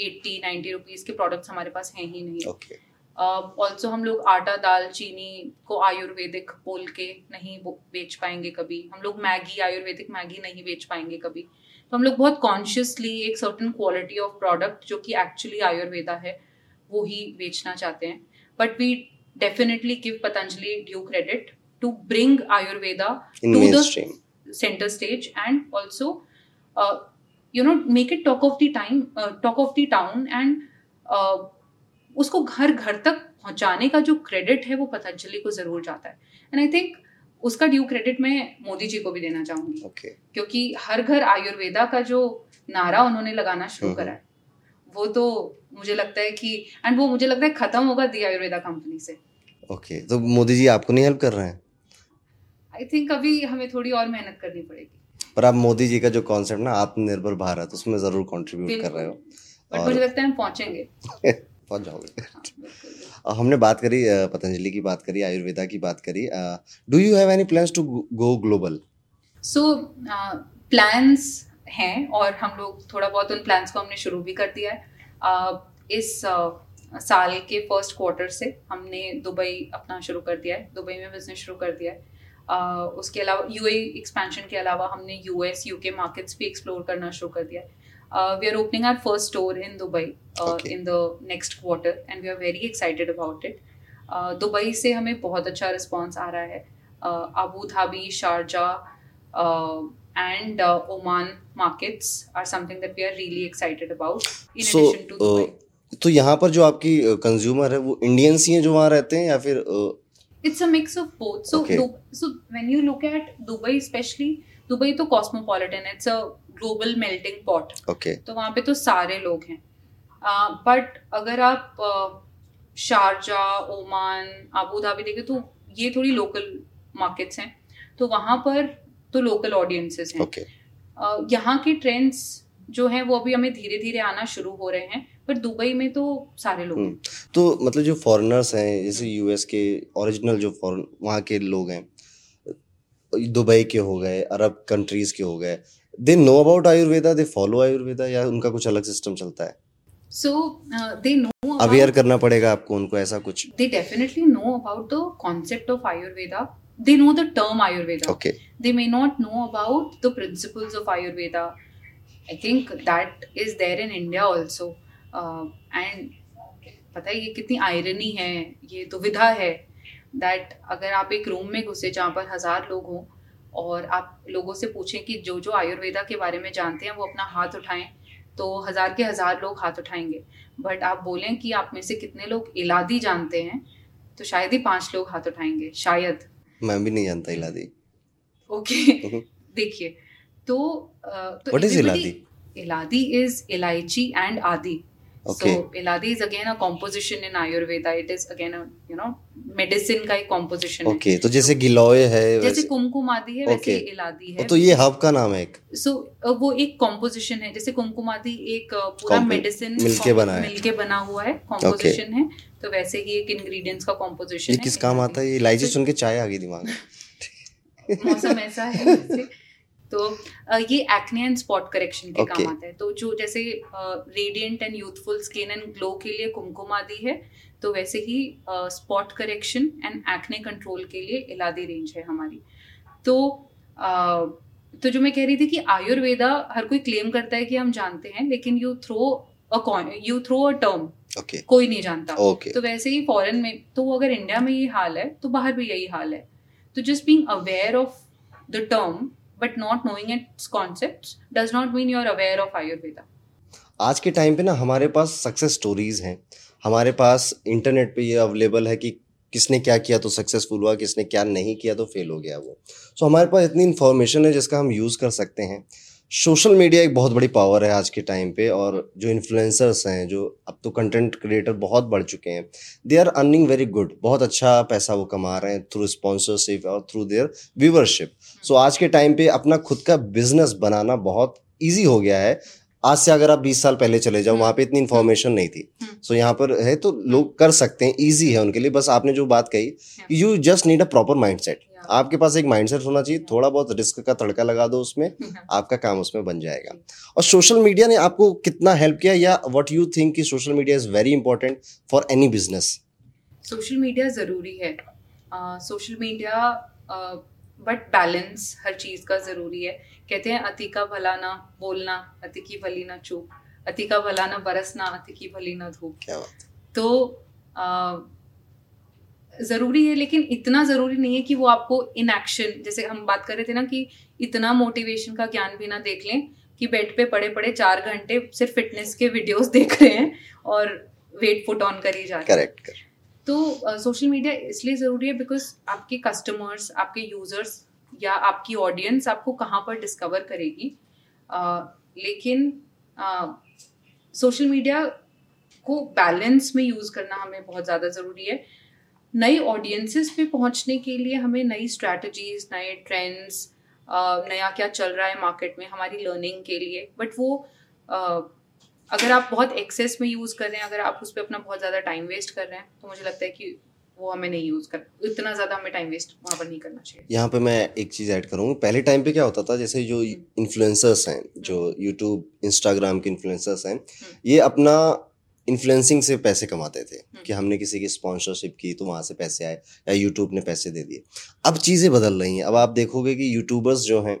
S1: एट्टी नाइन्टी रुपीज़ के प्रोडक्ट्स हमारे पास हैं ही नहीं। Okay. ऑल्सो uh, हम लोग आटा दाल चीनी को आयुर्वेदिक बोल के नहीं बेच पाएँगे कभी। हम लोग मैगी आयुर्वेदिक मैगी नहीं बेच पाएँगे कभी। तो हम लोग बहुत कॉन्शियसली एक सर्टन क्वालिटी ऑफ़ प्रोडक्ट जो कि एक्चुअली आयुर्वेदा है वो ही बेचना चाहते हैं। But we definitely give Patanjali due credit to bring Ayurveda to the centre stage and also you know make it talk of the time talk of the town and उसको घर घर तक पहुँचाने का जो क्रेडिट है वो पतंजलि को ज़रूर जाता है। एंड आई थिंक उसका ड्यू क्रेडिट मैं मोदी जी को भी देना चाहूँगी। Okay. क्योंकि हर घर आयुर्वेदा का जो नारा उन्होंने लगाना शुरू हम्म, करा है। वो तो मुझे लगता है कि एंड वो मुझे लगता है खत्म होगा दी आयुर्वेदा कंपनी से।
S2: ओके okay, तो मोदी जी आपको नहीं हेल्प कर रहे हैं?
S1: आई थिंक अभी हमें थोड़ी और मेहनत करनी पड़ेगी।
S2: पर आप मोदी जी का जो कॉन्सेप्ट ना आत्मनिर्भर भारत उसमें ज़रूर कंट्रीब्यूट कर रहे हो।
S1: बट मुझे लगता है हम पहुँचेंगे।
S2: पहुँच जाओगे। हमने बात करी पतंजलि की बात करी आयुर्वेदा की बात करी do you have any plans to go global
S1: so plans हैं और हम लोग थोड़ा बहुत उन प्लान्स को हमने शुरू भी कर दिया है। uh, इस uh, साल के फ़र्स्ट क्वार्टर से हमने दुबई अपना शुरू कर दिया है। दुबई में बिज़नेस शुरू कर दिया है। उसके अलावा यू एक्सपेंशन के अलावा हमने U S U K markets भी एक्सप्लोर करना शुरू कर दिया we are opening our first store in Dubai in the next quarter and we are very excited about it Dubai से हमें बहुत अच्छा रिस्पॉन्स आ रहा है। Abu Dhabi Sharjah and Oman markets are something that we are really
S2: excited
S1: about in addition
S2: to तो यहाँ पर जो आपकी कंज्यूमर है वो इंडियंस ही हैं जो वहाँ रहते हैं या फिर.
S1: It's a mix of both. So
S2: Okay.
S1: Du- so when you look at dubai especially dubai तो cosmopolitan it's a global melting pot.
S2: Okay
S1: तो वहाँ पे तो सारे लोग हैं. बट अगर आप शारजा ओमान आबू धाबी देखें तो ये थोड़ी लोकल मार्केट्स हैं. तो वहाँ पर तो लोकल ऑडियंसेस हैं. अ, यहाँ के ट्रेंड्स जो हैं वो अभी हमें धीरे धीरे आना शुरू हो रहे हैं. पर दुबई में तो सारे लोग हम्म।
S2: तो मतलब जो फॉरेनर्स हैं जैसे यूएस के ओरिजिनल जो फॉरन वहाँ के लोग हैं दुबई के हो गए अरब कंट्रीज़ के हो गए they know about Ayurveda they follow Ayurveda या उनका कुछ अलग सिस्टम चलता है?
S1: सो दे नो
S2: अवेयर करना पड़ेगा आपको उनको ऐसा कुछ?
S1: They definitely know about the concept of Ayurveda they know the term Ayurveda
S2: okay
S1: they may not know about the principles of Ayurveda I think that is there in India also and पता है ये कितनी आयरनी है ये दुविधा है दैट अगर आप एक रूम में घुसे जहाँ पर हज़ार लोग हों और आप लोगों से पूछें कि जो जो आयुर्वेदा के बारे में जानते हैं वो अपना हाथ उठाएँ तो हज़ार के हज़ार लोग हाथ उठाएँगे बट आप बोलें कि आप में से कितने लोग इलादी जानते हैं तो शायद ही पाँच लोग हाथ उठाएँगे शायद
S2: मैं भी नहीं जानता इलादी
S1: ओके
S2: Mhm.
S1: देखिए तो तो
S2: Iladi?
S1: Iladi is ilaichi and aadi
S2: Okay.
S1: so Iladi is again a composition in Ayurveda it is again you know medicine का एक कॉम्पोजिशन है।
S2: ओके तो जैसे गिलोय है
S1: जैसे कुमकुम आदि है वैसे इलादी है।
S2: तो ये हब का नाम है एक।
S1: सो वो एक कॉम्पोजिशन है। जैसे कुमकुम आदि एक अ, पूरा
S2: Compo-
S1: मेडिसिन
S2: मिलके बना है।
S1: मिलके बना हुआ है कॉम्पोजिशन है। तो वैसे ही एक इंग्रेडिएंट्स का कॉम्पोजिशन
S2: ये
S1: है
S2: किस काम आता है? ये इलायची सुन के चाय आ गई दिमाग में।
S1: मौसम ऐसा है। तो ये एक्ने एंड स्पॉट करेक्शन के
S2: Okay.
S1: काम आता है। तो जो जैसे radiant and youthful skin and glow के लिए कुमकुम आदि है तो वैसे ही spot correction and acne control के लिए इलादी रेंज है हमारी। तो तो जो मैं कह रही थी कि आयुर्वेदा हर कोई क्लेम करता है कि हम जानते हैं लेकिन you throw a you throw a term कोई नहीं जानता।
S2: ओके
S1: तो वैसे ही फॉरेन में तो अगर इंडिया में ये हाल है तो बाहर भी यही हाल है। तो just being aware of the term but not knowing its concepts does not mean you are aware of Ayurveda
S2: आज के टाइम पे ना हमारे पास सक्सेस स्टोरीज हैं। हमारे पास इंटरनेट पे ये अवेलेबल है कि किसने क्या किया तो सक्सेसफुल हुआ किसने क्या नहीं किया तो फेल हो गया वो। सो so, हमारे पास इतनी इन्फॉर्मेशन है जिसका हम यूज़ कर सकते हैं। सोशल मीडिया एक बहुत बड़ी पावर है आज के टाइम पे और जो इन्फ्लुएंसर्स हैं जो अब तो कंटेंट क्रिएटर बहुत बढ़ चुके हैं। They are earning very good बहुत अच्छा पैसा वो कमा रहे हैं थ्रू स्पॉन्सरशिप और थ्रू देयर व्यूवरशिप सो आज के टाइम पे अपना खुद का बिज़नेस बनाना बहुत ईजी हो गया है। आज से अगर आप 20 साल पहले चले जाओ वहाँ पे इतनी इन्फॉर्मेशन नहीं थी। सो यहाँ पर है तो लोग कर सकते हैं इजी है उनके लिए। बस आपने जो बात कही you just need a proper mindset. आपके पास एक माइंडसेट होना चाहिए थोड़ा बहुत रिस्क का तड़का लगा दो उसमें आपका काम उसमें बन जाएगा। और सोशल मीडिया ने आपको कितना हेल्प किया या व्हाट यू थिंक कि social media is very important for any business
S1: social media ज़रूरी है। Social uh, media but balance हर चीज़ का ज़रूरी है। कहते हैं अति का भला ना बोलना अति की भली ना चूप अति का भला ना बरसना अति की भली ना धूप।
S2: क्या बात
S1: तो आ, ज़रूरी है लेकिन इतना ज़रूरी नहीं है कि वो आपको इन एक्शन जैसे हम बात कर रहे थे ना कि इतना मोटिवेशन का ज्ञान भी ना देख लें कि बेड पे पड़े पड़े चार घंटे सिर्फ़ फिटनेस के वीडियोस देख रहे हैं और वेट पुट ऑन कर ही जा रहे हैं। तो सोशल मीडिया इसलिए ज़रूरी है बिकॉज़ आपके कस्टमर्स आपके यूज़र्स या आपकी ऑडियंस आपको कहाँ पर डिस्कवर करेगी। uh, लेकिन सोशल मीडिया को बैलेंस में यूज़ करना हमें बहुत ज़्यादा ज़रूरी है। नई ऑडियंसेस पे पहुँचने के लिए हमें नई स्ट्रैटेजीज नए ट्रेंड्स नया क्या चल रहा है मार्केट में हमारी लर्निंग के लिए। बट वो uh, अगर आप बहुत एक्सेस में यूज़ कर रहे हैं अगर आप उस पर अपना बहुत ज़्यादा टाइम वेस्ट कर रहे हैं तो मुझे लगता है कि वो हमें नहीं यूज़ कर इतना ज़्यादा हमें टाइम वेस्ट वहाँ पर नहीं करना चाहिए।
S2: यहाँ पे मैं एक चीज़ ऐड करूँगा। पहले टाइम पे क्या होता था जैसे जो इन्फ्लुएंसर्स हैं जो यूट्यूब इंस्टाग्राम के इन्फ्लुएंसर्स हैं ये अपना इन्फ्लुएंसिंग से पैसे कमाते थे कि हमने किसी की स्पॉन्सरशिप की तो वहाँ से पैसे आए या यूट्यूब ने पैसे दे दिए। अब चीज़ें बदल रही हैं। अब आप देखोगे कि यूट्यूबर्स जो हैं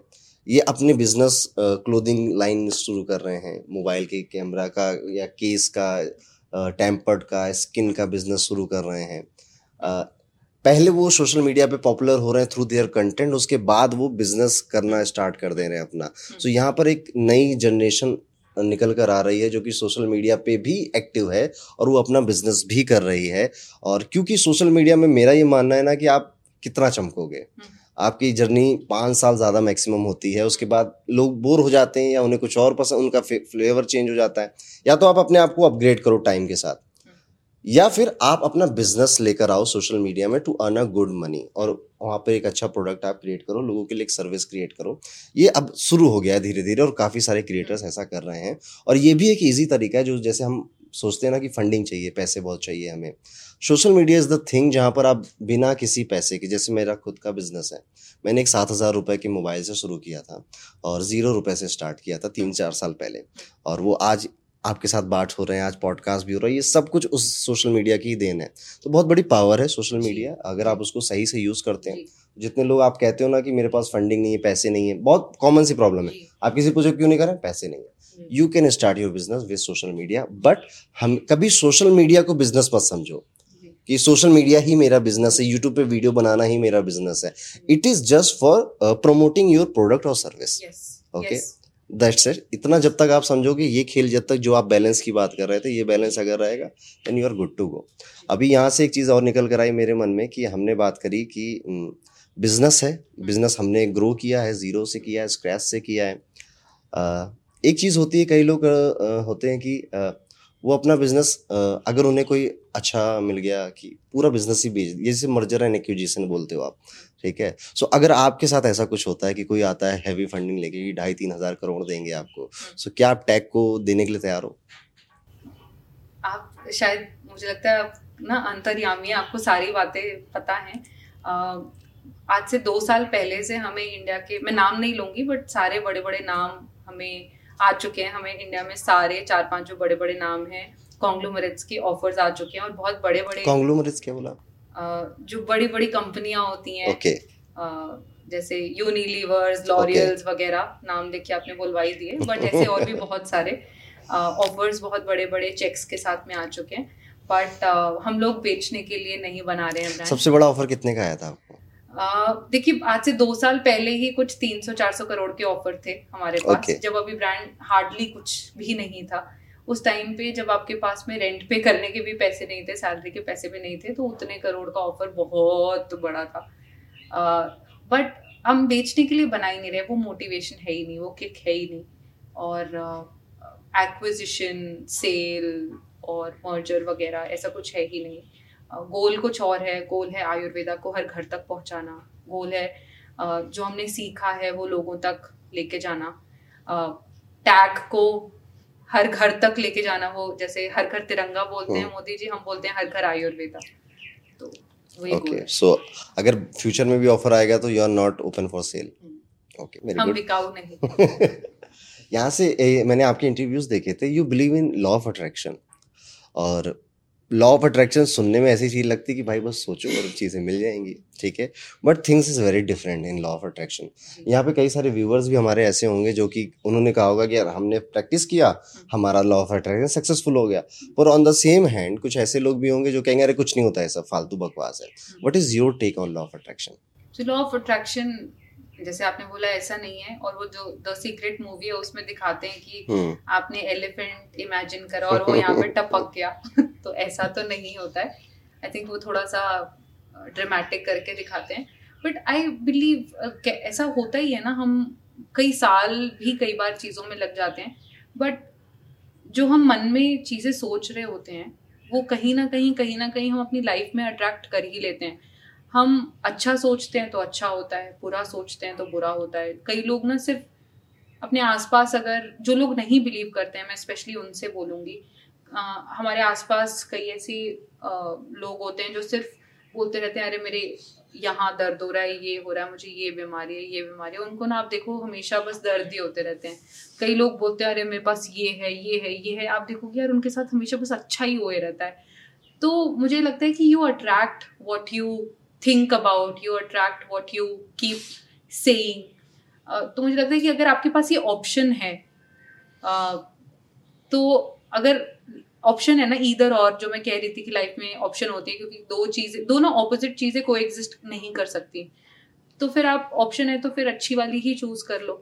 S2: ये अपने बिज़नेस क्लोथिंग लाइन शुरू कर रहे हैं। मोबाइल के कैमरा का या केस का टेम्पर्ड का स्किन का बिज़नेस शुरू कर रहे हैं। पहले वो सोशल मीडिया पे पॉपुलर हो रहे हैं थ्रू देयर कंटेंट उसके बाद वो बिज़नेस करना स्टार्ट कर दे रहे हैं अपना। सो so, यहाँ पर एक नई जनरेशन निकल कर आ रही है जो कि सोशल मीडिया पे भी एक्टिव है और वो अपना बिज़नेस भी कर रही है। और क्योंकि सोशल मीडिया में मेरा ये मानना है ना कि आप कितना चमकोगे। हम्म। आपकी जर्नी पाँच साल ज़्यादा मैक्सिमम होती है, उसके बाद लोग बोर हो जाते हैं या उन्हें कुछ और पसंद, उनका फ्लेवर चेंज हो जाता है, या तो आप अपने आप को अपग्रेड करो टाइम के साथ, या फिर आप अपना बिज़नेस लेकर आओ सोशल मीडिया में to earn a good money और वहाँ पर एक अच्छा प्रोडक्ट आप क्रिएट करो, लोगों के लिए एक सर्विस क्रिएट करो। ये अब शुरू हो गया है धीरे धीरे और काफ़ी सारे क्रिएटर्स ऐसा कर रहे हैं, और ये भी एक ईजी तरीका है जो जैसे हम सोचते हैं ना कि फंडिंग चाहिए पैसे बहुत चाहिए हमें। Social media is the thing जहाँ पर आप बिना किसी पैसे के जैसे मेरा खुद का बिज़नेस है मैंने एक सात हज़ार रुपये के मोबाइल से शुरू किया था और ज़ीरो रुपये से स्टार्ट किया था तीन चार साल पहले। और वो आज आपके साथ बात हो रहे हैं आज पॉडकास्ट भी हो रहा है ये सब कुछ उस सोशल मीडिया की ही देन है। तो बहुत बड़ी पावर है सोशल मीडिया अगर आप उसको सही से यूज़ करते हैं जितने लोग आप कहते हो ना कि मेरे पास फंडिंग नहीं है पैसे नहीं है बहुत कॉमन सी प्रॉब्लम है। आप किसी पूछो क्यों नहीं कर पैसे नहीं है। You can start your business with social media but हम कभी सोशल मीडिया को बिज़नेस मत समझो। कि सोशल मीडिया ही मेरा बिज़नेस है यूट्यूब पे वीडियो बनाना ही मेरा बिज़नेस है। It is just for promoting your product और सर्विस ओके दैट्स इट इतना जब तक आप समझोगे ये खेल जब तक जो आप बैलेंस की बात कर रहे थे ये बैलेंस अगर रहेगा then you are good to go अभी यहाँ से एक चीज़ और निकल कर आई मेरे मन में कि हमने बात करी कि बिज़नेस है। बिज़नेस हमने ग्रो किया है ज़ीरो से किया है स्क्रैच से किया है। एक चीज़ होती है कई लोग होते हैं कि वो अपना बिज़नेस अगर उन्हें कोई अच्छा मिल गया कि पूरा बिज़नेस ही बेच जैसे मर्जर एंड एक्विजिशन बोलते हो आप ठीक है? सो so, अगर आपके साथ ऐसा कुछ होता है कि कोई आता है हैवी फंडिंग लेके ढाई तीन हज़ार करोड़ देंगे आपको सो so, क्या आप टैग को देने के लिए तैयार हो?
S1: आप शायद मुझे लगता है ना अंतर्यामी आपको सारी बातें पता हैं। आज से दो साल पहले से हमें इंडिया के मैं नाम नहीं लूँगी बट सारे बड़े बड़े नाम हमें आ चुके हैं। हमें इंडिया में सारे चार पाँच जो बड़े बड़े नाम हैं कॉन्ग्लोमरेट्स के ऑफर्स आ चुके हैं और बहुत बड़े बड़े
S2: कॉन्ग्लोमरेट्स क्या बोला?
S1: जो बड़ी बड़ी कंपनियाँ होती हैं
S2: okay.
S1: जैसे यूनिलीवर्स लॉरियल्स वगैरह नाम देखिए आपने बोलवाई दिए बट ऐसे और भी बहुत सारे ऑफर्स बहुत बड़े बड़े चेक्स के साथ में आ चुके हैं। बट हम लोग बेचने के लिए नहीं बना रहे हैं
S2: सबसे बड़ा ऑफ़र कितने का आया था?
S1: देखिए आज से दो साल पहले ही कुछ 300-400 करोड़ के ऑफ़र थे हमारे पास okay. जब अभी ब्रांड हार्डली कुछ भी नहीं था। उस टाइम पे जब आपके पास में रेंट पे करने के भी पैसे नहीं थे सैलरी के पैसे भी नहीं थे तो उतने करोड़ का ऑफ़र बहुत बड़ा था। बट हम बेचने के लिए बना ही नहीं रहे वो मोटिवेशन है ही नहीं वो किक है ही नहीं। और एक्विजिशन सेल और मर्जर वगैरह ऐसा कुछ है ही नहीं। गोल कुछ और है गोल है आयुर्वेदा को हर घर तक पहुंचाना गोल है जो हमने सीखा है वो लोगों तक लेके जाना टैग को हर घर तक लेके जाना वो जैसे हर घर तिरंगा बोलते हैं हम्म। मोदी जी हम बोलते हैं हर घर आयुर्वेदा तो
S2: ओके सो अगर फ्यूचर में भी ऑफ़र आएगा तो you are not open for sale
S1: okay हम बिकाऊ नहीं।
S2: यहाँ से ए, मैंने आपके इंटरव्यूज़ देखे थे you believe in law of attraction और लॉ ऑफ़ अट्रैक्शन सुनने में ऐसी चीज़ लगती है कि भाई बस सोचो और चीज़ें मिल जाएँगी, ठीक है? But things is very different in law of attraction यहाँ पे कई सारे व्यूवर्स भी हमारे ऐसे होंगे जो कि उन्होंने कहा होगा कि यार हमने प्रैक्टिस किया, हमारा लॉ ऑफ़ अट्रैक्शन सक्सेसफुल हो गया। पर ऑन द सेम हैंड कुछ ऐसे लोग भी होंगे जो कहेंगे, अरे कुछ नहीं होता है सब फालतू बकवास है। What is your take on law of attraction
S1: law of attraction जैसे आपने बोला ऐसा नहीं है और वो जो द सीक्रेट मूवी है उसमें दिखाते हैं कि हम्म। आपने एलिफेंट इमेजिन करा और वो यहाँ पे टपक गया। तो ऐसा तो नहीं होता है। आई थिंक वो थोड़ा सा ड्रामेटिक करके दिखाते हैं। बट आई बिलीव ऐसा होता ही है ना हम कई साल भी कई बार चीज़ों में लग जाते हैं। बट जो हम मन में चीज़ें सोच रहे होते हैं वो कहीं ना कहीं कहीं ना कहीं हम अपनी लाइफ में अट्रैक्ट कर ही लेते हैं। हम अच्छा सोचते हैं तो अच्छा होता है, बुरा सोचते हैं तो बुरा होता है। कई लोग ना सिर्फ़ अपने आसपास अगर, जो लोग नहीं बिलीव करते हैं, मैं स्पेशली उनसे बोलूँगी हमारे आसपास कई ऐसी लोग होते हैं जो सिर्फ़ बोलते रहते हैं, अरे, मेरे यहाँ दर्द हो रहा है, ये हो रहा है, मुझे ये बीमारी है, ये बीमारी है। उनको ना आप देखो, हमेशा बस दर्द ही होते रहते हैं। कई लोग बोलते हैं, अरे, मेरे पास ये है ये है ये है। आप देखोगे, यार, उनके साथ हमेशा बस अच्छा ही हुए रहता है। तो मुझे लगता है कि you attract what you think about you attract what you keep saying तो मुझे लगता है कि अगर आपके पास ये ऑप्शन है uh, तो अगर ऑप्शन है ना इधर और जो मैं कह रही थी कि लाइफ में ऑप्शन होती है क्योंकि दो चीज़ें दोनों ऑपोजिट चीज़ें को एग्जिस्ट नहीं कर सकती। तो फिर आप ऑप्शन है तो फिर अच्छी वाली ही चूज़ कर लो।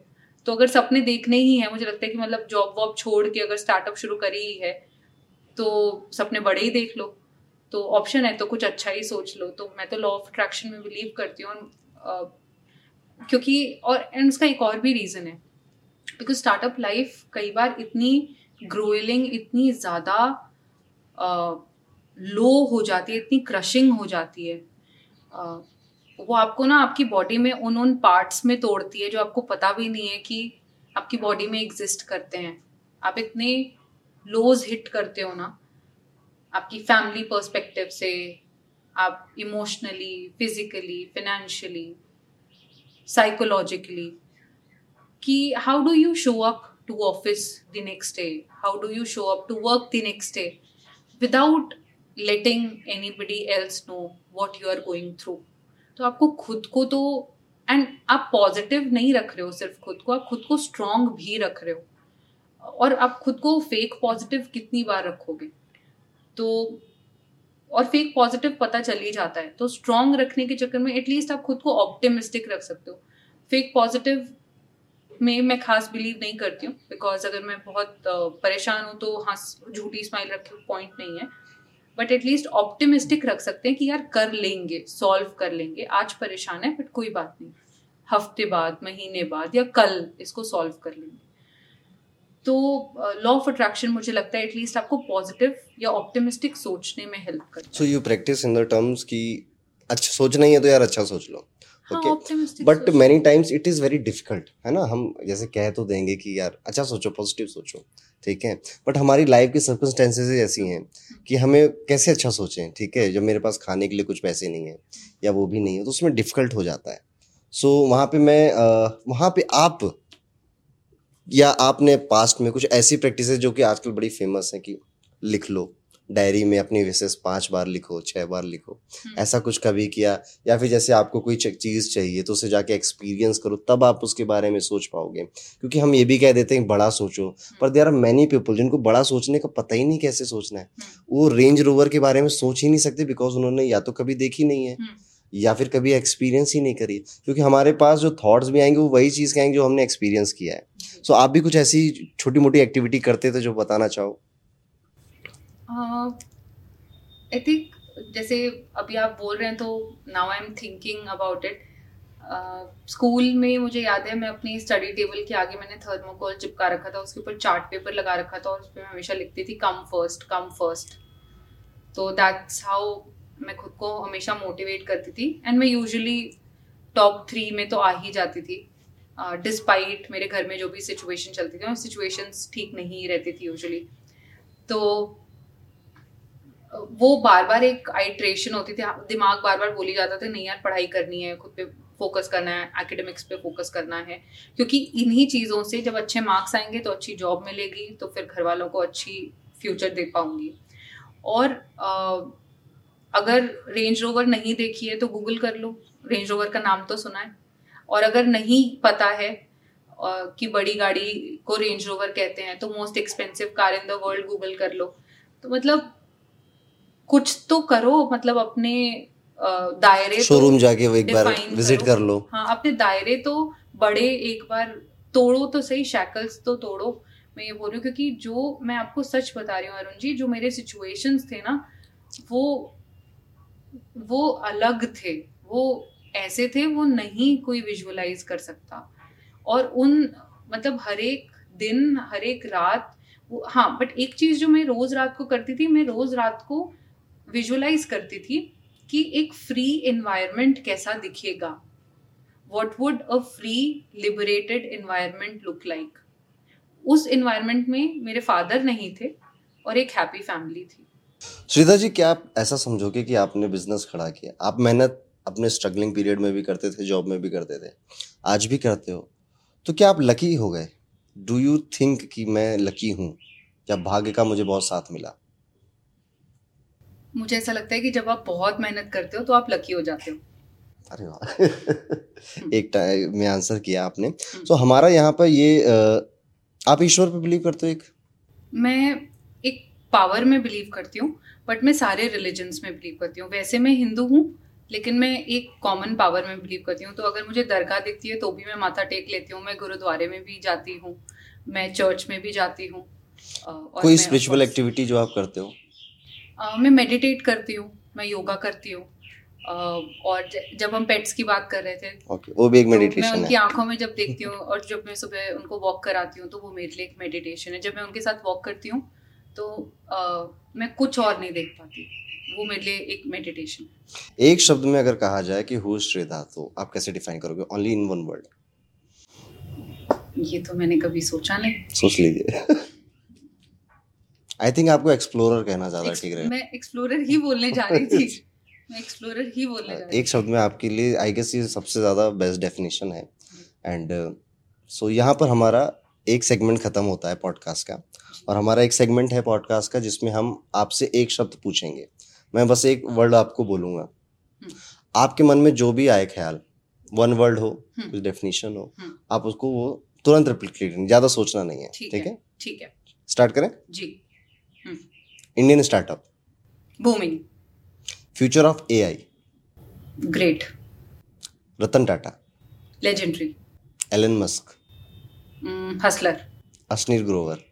S1: तो अगर सपने देखने ही है मुझे लगता है कि मतलब जॉब वॉब छोड़ के अगर स्टार्टअप शुरू करी ही है तो सपने बड़े ही देख लो। तो ऑप्शन है तो कुछ अच्छा ही सोच लो। तो मैं तो लॉ ऑफ़ अट्रैक्शन में बिलीव करती हूँ। क्योंकि, और एंड उसका एक और भी रीज़न है। बिकॉज़ स्टार्टअप लाइफ कई बार इतनी ग्रोइलिंग इतनी ज़्यादा लो हो जाती है, इतनी क्रशिंग हो जाती है। वो आपको ना आपकी बॉडी में उन उन पार्ट्स में तोड़ती है जो आपको पता भी नहीं है कि आपकी बॉडी में एग्जिस्ट करते हैं। आप इतने लोज हिट करते हो ना आपकी फैमिली पर्सपेक्टिव से, आप इमोशनली फिजिकली फिनेंशियली साइकोलॉजिकली कि how do you show up to office the next day how do you show up to work the next day without letting anybody else know what you are going through तो आपको खुद को तो एंड आप पॉजिटिव नहीं रख रहे हो सिर्फ़ खुद को, आप खुद को स्ट्रांग भी रख रहे हो। और आप खुद को फेक पॉजिटिव कितनी बार रखोगे? तो और फेक पॉजिटिव पता चल ही जाता है। तो स्ट्रांग रखने के चक्कर में एटलीस्ट आप खुद को ऑप्टिमिस्टिक रख सकते हो। फेक पॉजिटिव में मैं खास बिलीव नहीं करती हूँ बिकॉज़ अगर मैं बहुत परेशान हूँ तो हाँ झूठी स्माइल रखे पॉइंट नहीं है। बट एटलीस्ट ऑप्टिमिस्टिक रख सकते हैं कि यार कर लेंगे सॉल्व कर लेंगे। आज परेशान है बट कोई बात नहीं। हफ़्ते बाद, महीने बाद या कल इसको सॉल्व कर लेंगे। तो लॉ ऑफ़ अट्रैक्शन मुझे लगता है एटलीस्ट आपको पॉजिटिव या ऑप्टिमिस्टिक सोचने में हेल्प करता
S2: है। So you practice in the terms की अच्छा सोचना ही है तो यार अच्छा सोच लो। Okay but many times it is very difficult है ना? हम जैसे कह तो देंगे कि यार अच्छा सोचो पॉजिटिव सोचो ठीक है? बट हमारी लाइफ की सर्कमस्टेंसेज ऐसी हैं कि हमें कैसे अच्छा सोचें ठीक है? जब मेरे पास खाने के लिए कुछ पैसे नहीं है या वो भी नहीं है तो उसमें डिफ़िकल्ट हो जाता है। सो so, वहाँ पे मैं वहाँ पे आप या आपने पास्ट में कुछ ऐसी प्रैक्टिस जो कि आजकल बड़ी फ़ेमस है कि लिख लो डायरी में अपनी विशेष पाँच बार लिखो छह बार लिखो। हम्म। ऐसा कुछ कभी किया? या फिर जैसे आपको कोई चीज़ चाहिए तो उसे जाके एक्सपीरियंस करो तब आप उसके बारे में सोच पाओगे। क्योंकि हम ये भी कह देते हैं बड़ा सोचो। हम्म। पर देर आर मैनी पीपल जिनको बड़ा सोचने का पता ही नहीं कैसे सोचना है। हम्म। वो रेंज रोवर के बारे में सोच ही नहीं सकते बिकॉज़ उन्होंने या तो कभी देखी नहीं है। या फिर कभी एक्सपीरियंस ही नहीं करी। क्योंकि हमारे पास जो थॉट्स भी आएँगे वो वही चीज़ के आएँगे जो हमने एक्सपीरियंस किया है। सो so, आप भी कुछ ऐसी छोटी मोटी एक्टिविटी करते थे जो बताना चाहो?
S1: आई थिंक जैसे अभी आप बोल रहे हैं तो now I am thinking about it school में मुझे याद है मैं अपनी स्टडी टेबल के आगे मैंने थर्मोकोल चिपका रखा था उसके ऊपर चार्ट पेपर लगा रखा था और उस पर मैं हमेशा लिखती थी कम फ़र्स्ट कम फ़र्स्ट तो दैट्स हाउ मैं खुद को हमेशा मोटिवेट करती थी एंड मैं यूजुअली टॉप थ्री में तो आ ही जाती थी। डिस्पाइट uh, मेरे घर में जो भी सिचुएशन चलती थी सिचुएशंस ठीक नहीं रहती थी यूजुअली तो वो बार बार एक आइट्रेशन होती थी दिमाग बार बार बोली जाता था नहीं यार पढ़ाई करनी है खुद पे फोकस करना है एकेडमिक्स पे फोकस करना है। क्योंकि इन्हीं चीज़ों से जब अच्छे मार्क्स आएँगे तो अच्छी जॉब मिलेगी तो फिर घर वालों को अच्छी फ्यूचर दे पाऊँगी। और आ, अगर रेंज रोवर नहीं देखी है तो गूगल कर लो। रेंज रोवर का नाम तो सुना है। और अगर नहीं पता है कि बड़ी गाड़ी को रेंज रोवर कहते हैं तो most expensive car in the world Google कर लो। तो मतलब कुछ तो करो मतलब अपने दायरे
S2: शोरूम तो जाके एक बार विज़िट कर। लो।
S1: हाँ अपने दायरे तो बड़े एक बार तोड़ो तो सही शैकल्स तो तोड़ो। मैं ये बोल रही हूँ क्योंकि जो मैं आपको सच बता रही हूँ अरुण जी जो मेरे सिचुएशंस थे ना वो वो अलग थे, वो ऐसे थे, वो नहीं कोई विजुअलाइज कर सकता। और उन मतलब हर एक दिन, हर एक रात, वो हाँ बट एक चीज़ जो मैं रोज रात को करती थी, मैं रोज रात को विजुअलाइज करती थी कि एक फ्री एनवायरनमेंट कैसा दिखेगा। What would a free liberated environment look like उस एनवायरनमेंट में मेरे फादर नहीं थे और एक हैप्पी फैमिली थी।
S2: श्रीधा जी क्या आप ऐसा समझोगे कि आपने बिज़नेस खड़ा किया? आप मेहनत अपने स्ट्रगलिंग पीरियड में भी करते थे जॉब में भी करते थे आज भी करते हो? तो क्या आप लकी हो गए? डू यू थिंक कि मैं लकी हूँ? या भाग्य का मुझे बहुत साथ मिला?
S1: मुझे ऐसा लगता है कि जब आप बहुत मेहनत करते हो तो आप लकी हो जाते हो।
S2: अरे वाह। एक टाइम में आंसर किया आपने। हम्म। तो हमारा यहाँ पर ये आप ईश्वर पे बिलीव करते हो एक?
S1: मैं पावर में बिलीव करती हूँ बट मैं सारे रिलीजन्स में बिलीव करती हूँ। वैसे मैं हिंदू हूँ लेकिन मैं एक कॉमन पावर में बिलीव करती हूँ। तो अगर मुझे दरगाह दिखती है तो भी मैं माथा टेक लेती हूँ। मैं गुरुद्वारे में भी जाती हूँ मैं चर्च में भी जाती हूँ
S2: कोई स्पिरिचुअल एक्टिविटी जो आप करते हो?
S1: मैं मेडिटेट करती हूँ मैं योगा करती हूँ। और जब हम पेट्स की बात कर रहे थे
S2: okay, वो भी एक मेडिटेशन
S1: तो मैं उनकी आँखों में जब देखती हूँ और जब मैं सुबह उनको वॉक कराती हूँ तो वो मेरे लिए एक मेडिटेशन है। जब मैं उनके साथ वॉक करती हूँ तो आ, मैं कुछ और नहीं देख पाती। वो मेरे लिए एक मेडिटेशन
S2: एक शब्द में अगर कहा जाए कि हु श्रेधा तो आप कैसे डिफाइन करोगे? ओनली इन वन वर्ड
S1: ये तो मैंने कभी सोचा नहीं।
S2: सोच लीजिए। आई थिंक आपको एक्सप्लोरर कहना ज़्यादा ठीक रहेगा।
S1: मैं एक्सप्लोरर ही बोलने जा रही थी। मैं एक्सप्लोरर ही बोलने जा रही
S2: एक शब्द में आपके लिए आई गेस ये सबसे ज़्यादा बेस्ट डेफिनेशन है। एंड सो uh, so यहाँ पर हमारा एक सेगमेंट ख़त्म होता है पॉडकास्ट का। और हमारा एक सेगमेंट है पॉडकास्ट का जिसमें हम आपसे एक शब्द पूछेंगे। मैं बस एक वर्ड आपको बोलूँगा। हम्म। आपके मन में जो भी आए ख्याल वन वर्ड हो हम्म। कुछ डेफिनेशन हो हम्म। आप उसको वो तुरंत रिप्लीट करें ज़्यादा सोचना नहीं है
S1: ठीक है ठीक है।
S2: स्टार्ट करें?
S1: जी।
S2: Indian startup
S1: booming
S2: future of A I
S1: great
S2: Ratan Tata
S1: legendary
S2: Elon Musk
S1: hustler
S2: Ashneer Grover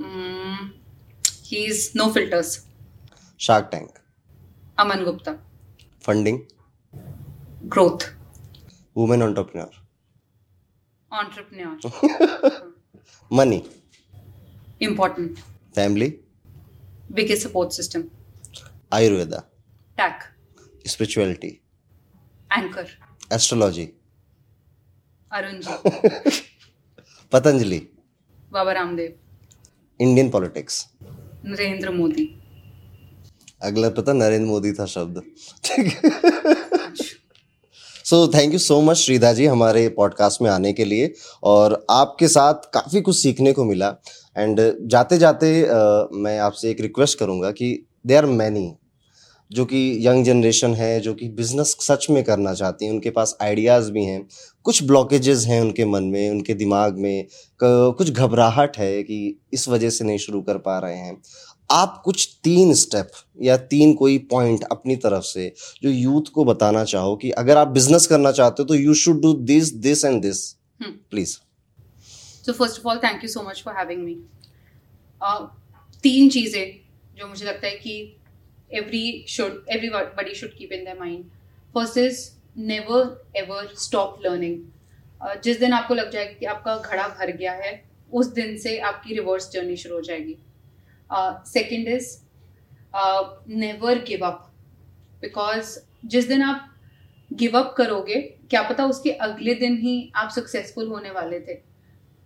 S1: he is no filters
S2: shark tank
S1: Aman Gupta
S2: funding
S1: growth
S2: women entrepreneur
S1: entrepreneur
S2: money
S1: important
S2: family
S1: biggest support system
S2: ayurveda
S1: tech
S2: spirituality
S1: anchor
S2: astrology
S1: arunji
S2: patanjali
S1: baba ramdev
S2: Indian politics
S1: Narendra Modi.
S2: अगला पता नरेंद्र मोदी था शब्द। ठीक। So thank you so much Shridha ji हमारे पॉडकास्ट में आने के लिए। और आपके साथ काफ़ी कुछ सीखने को मिला। एंड जाते जाते uh, मैं आपसे एक रिक्वेस्ट करूँगा कि दे आर मैनी जो कि यंग जनरेशन है जो कि बिज़नेस सच में करना चाहती हैं उनके पास आइडियाज़ भी हैं कुछ ब्लॉकेजेस हैं उनके मन में उनके दिमाग में कुछ घबराहट है कि इस वजह से नहीं शुरू कर पा रहे हैं। आप कुछ तीन स्टेप या तीन कोई पॉइंट अपनी तरफ़ से जो यूथ को बताना चाहो कि अगर आप बिज़नेस करना चाहते हो तो you should do this this and this please
S1: so first of all thank you so much for having me तीन चीज़ें जो मुझे लगता है कि every should everybody should keep in the mind first is never ever stop learning जिस दिन आपको लग जाएगा कि आपका घड़ा भर गया है उस दिन से आपकी रिवर्स जर्नी शुरू हो जाएगी। Second is never give up because जिस दिन आप गिव अप करोगे क्या पता उसके अगले दिन ही आप सक्सेसफुल होने वाले थे।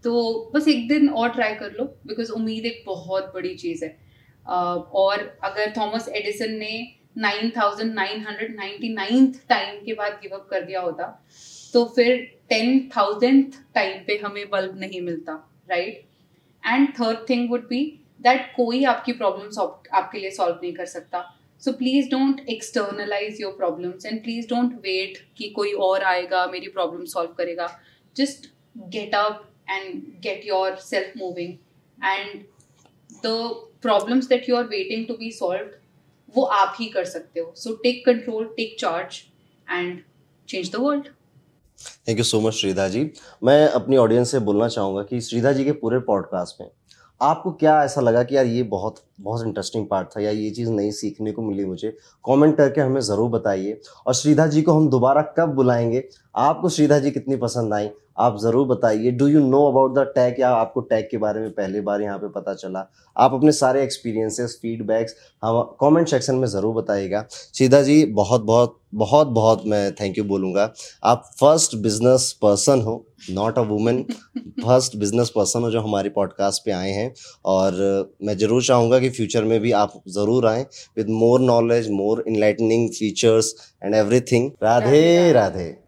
S1: तो बस एक दिन और ट्राई कर लो बिकॉज़ उम्मीद एक बहुत बड़ी चीज़ है। uh, और अगर थॉमस एडिसन ने nine thousand nine hundred ninety ninth time के बाद गिव अप कर दिया होता तो फिर टेन थाउजेंथ टाइम पे हमें बल्ब नहीं मिलता right and third thing would be that कोई आपकी प्रॉब्लम आपके लिए सॉल्व नहीं कर सकता। So please don't externalize your problems and please don't wait कि कोई और आएगा, मेरी प्रॉब्लम सॉल्व करेगा। Just get up and get yourself moving and the problems that you are waiting to be solve वो आप ही कर सकते हो। So take control take charge and change the world
S2: thank you so much Shridha ji मैं अपनी ऑडियंस से बोलना चाहूँगा कि श्रीधा जी के पूरे पॉडकास्ट में आपको क्या ऐसा लगा कि यार ये बहुत बहुत इंटरेस्टिंग पार्ट था या ये चीज़ नई सीखने को मिली मुझे? कमेंट करके हमें ज़रूर बताइए। और श्रीधा जी को हम दोबारा कब बुलाएँगे? आपको श्रीधा जी कितनी पसंद आई? आप ज़रूर बताइए। Do you know about the tag या आपको टैग के बारे में पहली बार यहाँ पे पता चला? आप अपने सारे एक्सपीरियंसेस फीडबैक्स हम कमेंट सेक्शन में ज़रूर बताइएगा। सीधा जी बहुत बहुत बहुत बहुत मैं थैंक यू बोलूँगा। आप फ़र्स्ट बिज़नेस पर्सन हो not a women first business person हो जो हमारे पॉडकास्ट पे आए हैं। और मैं ज़रूर चाहूँगा कि फ्यूचर में भी आप ज़रूर आएँ with more knowledge more enlightening features and every everything Radhe. Radhe.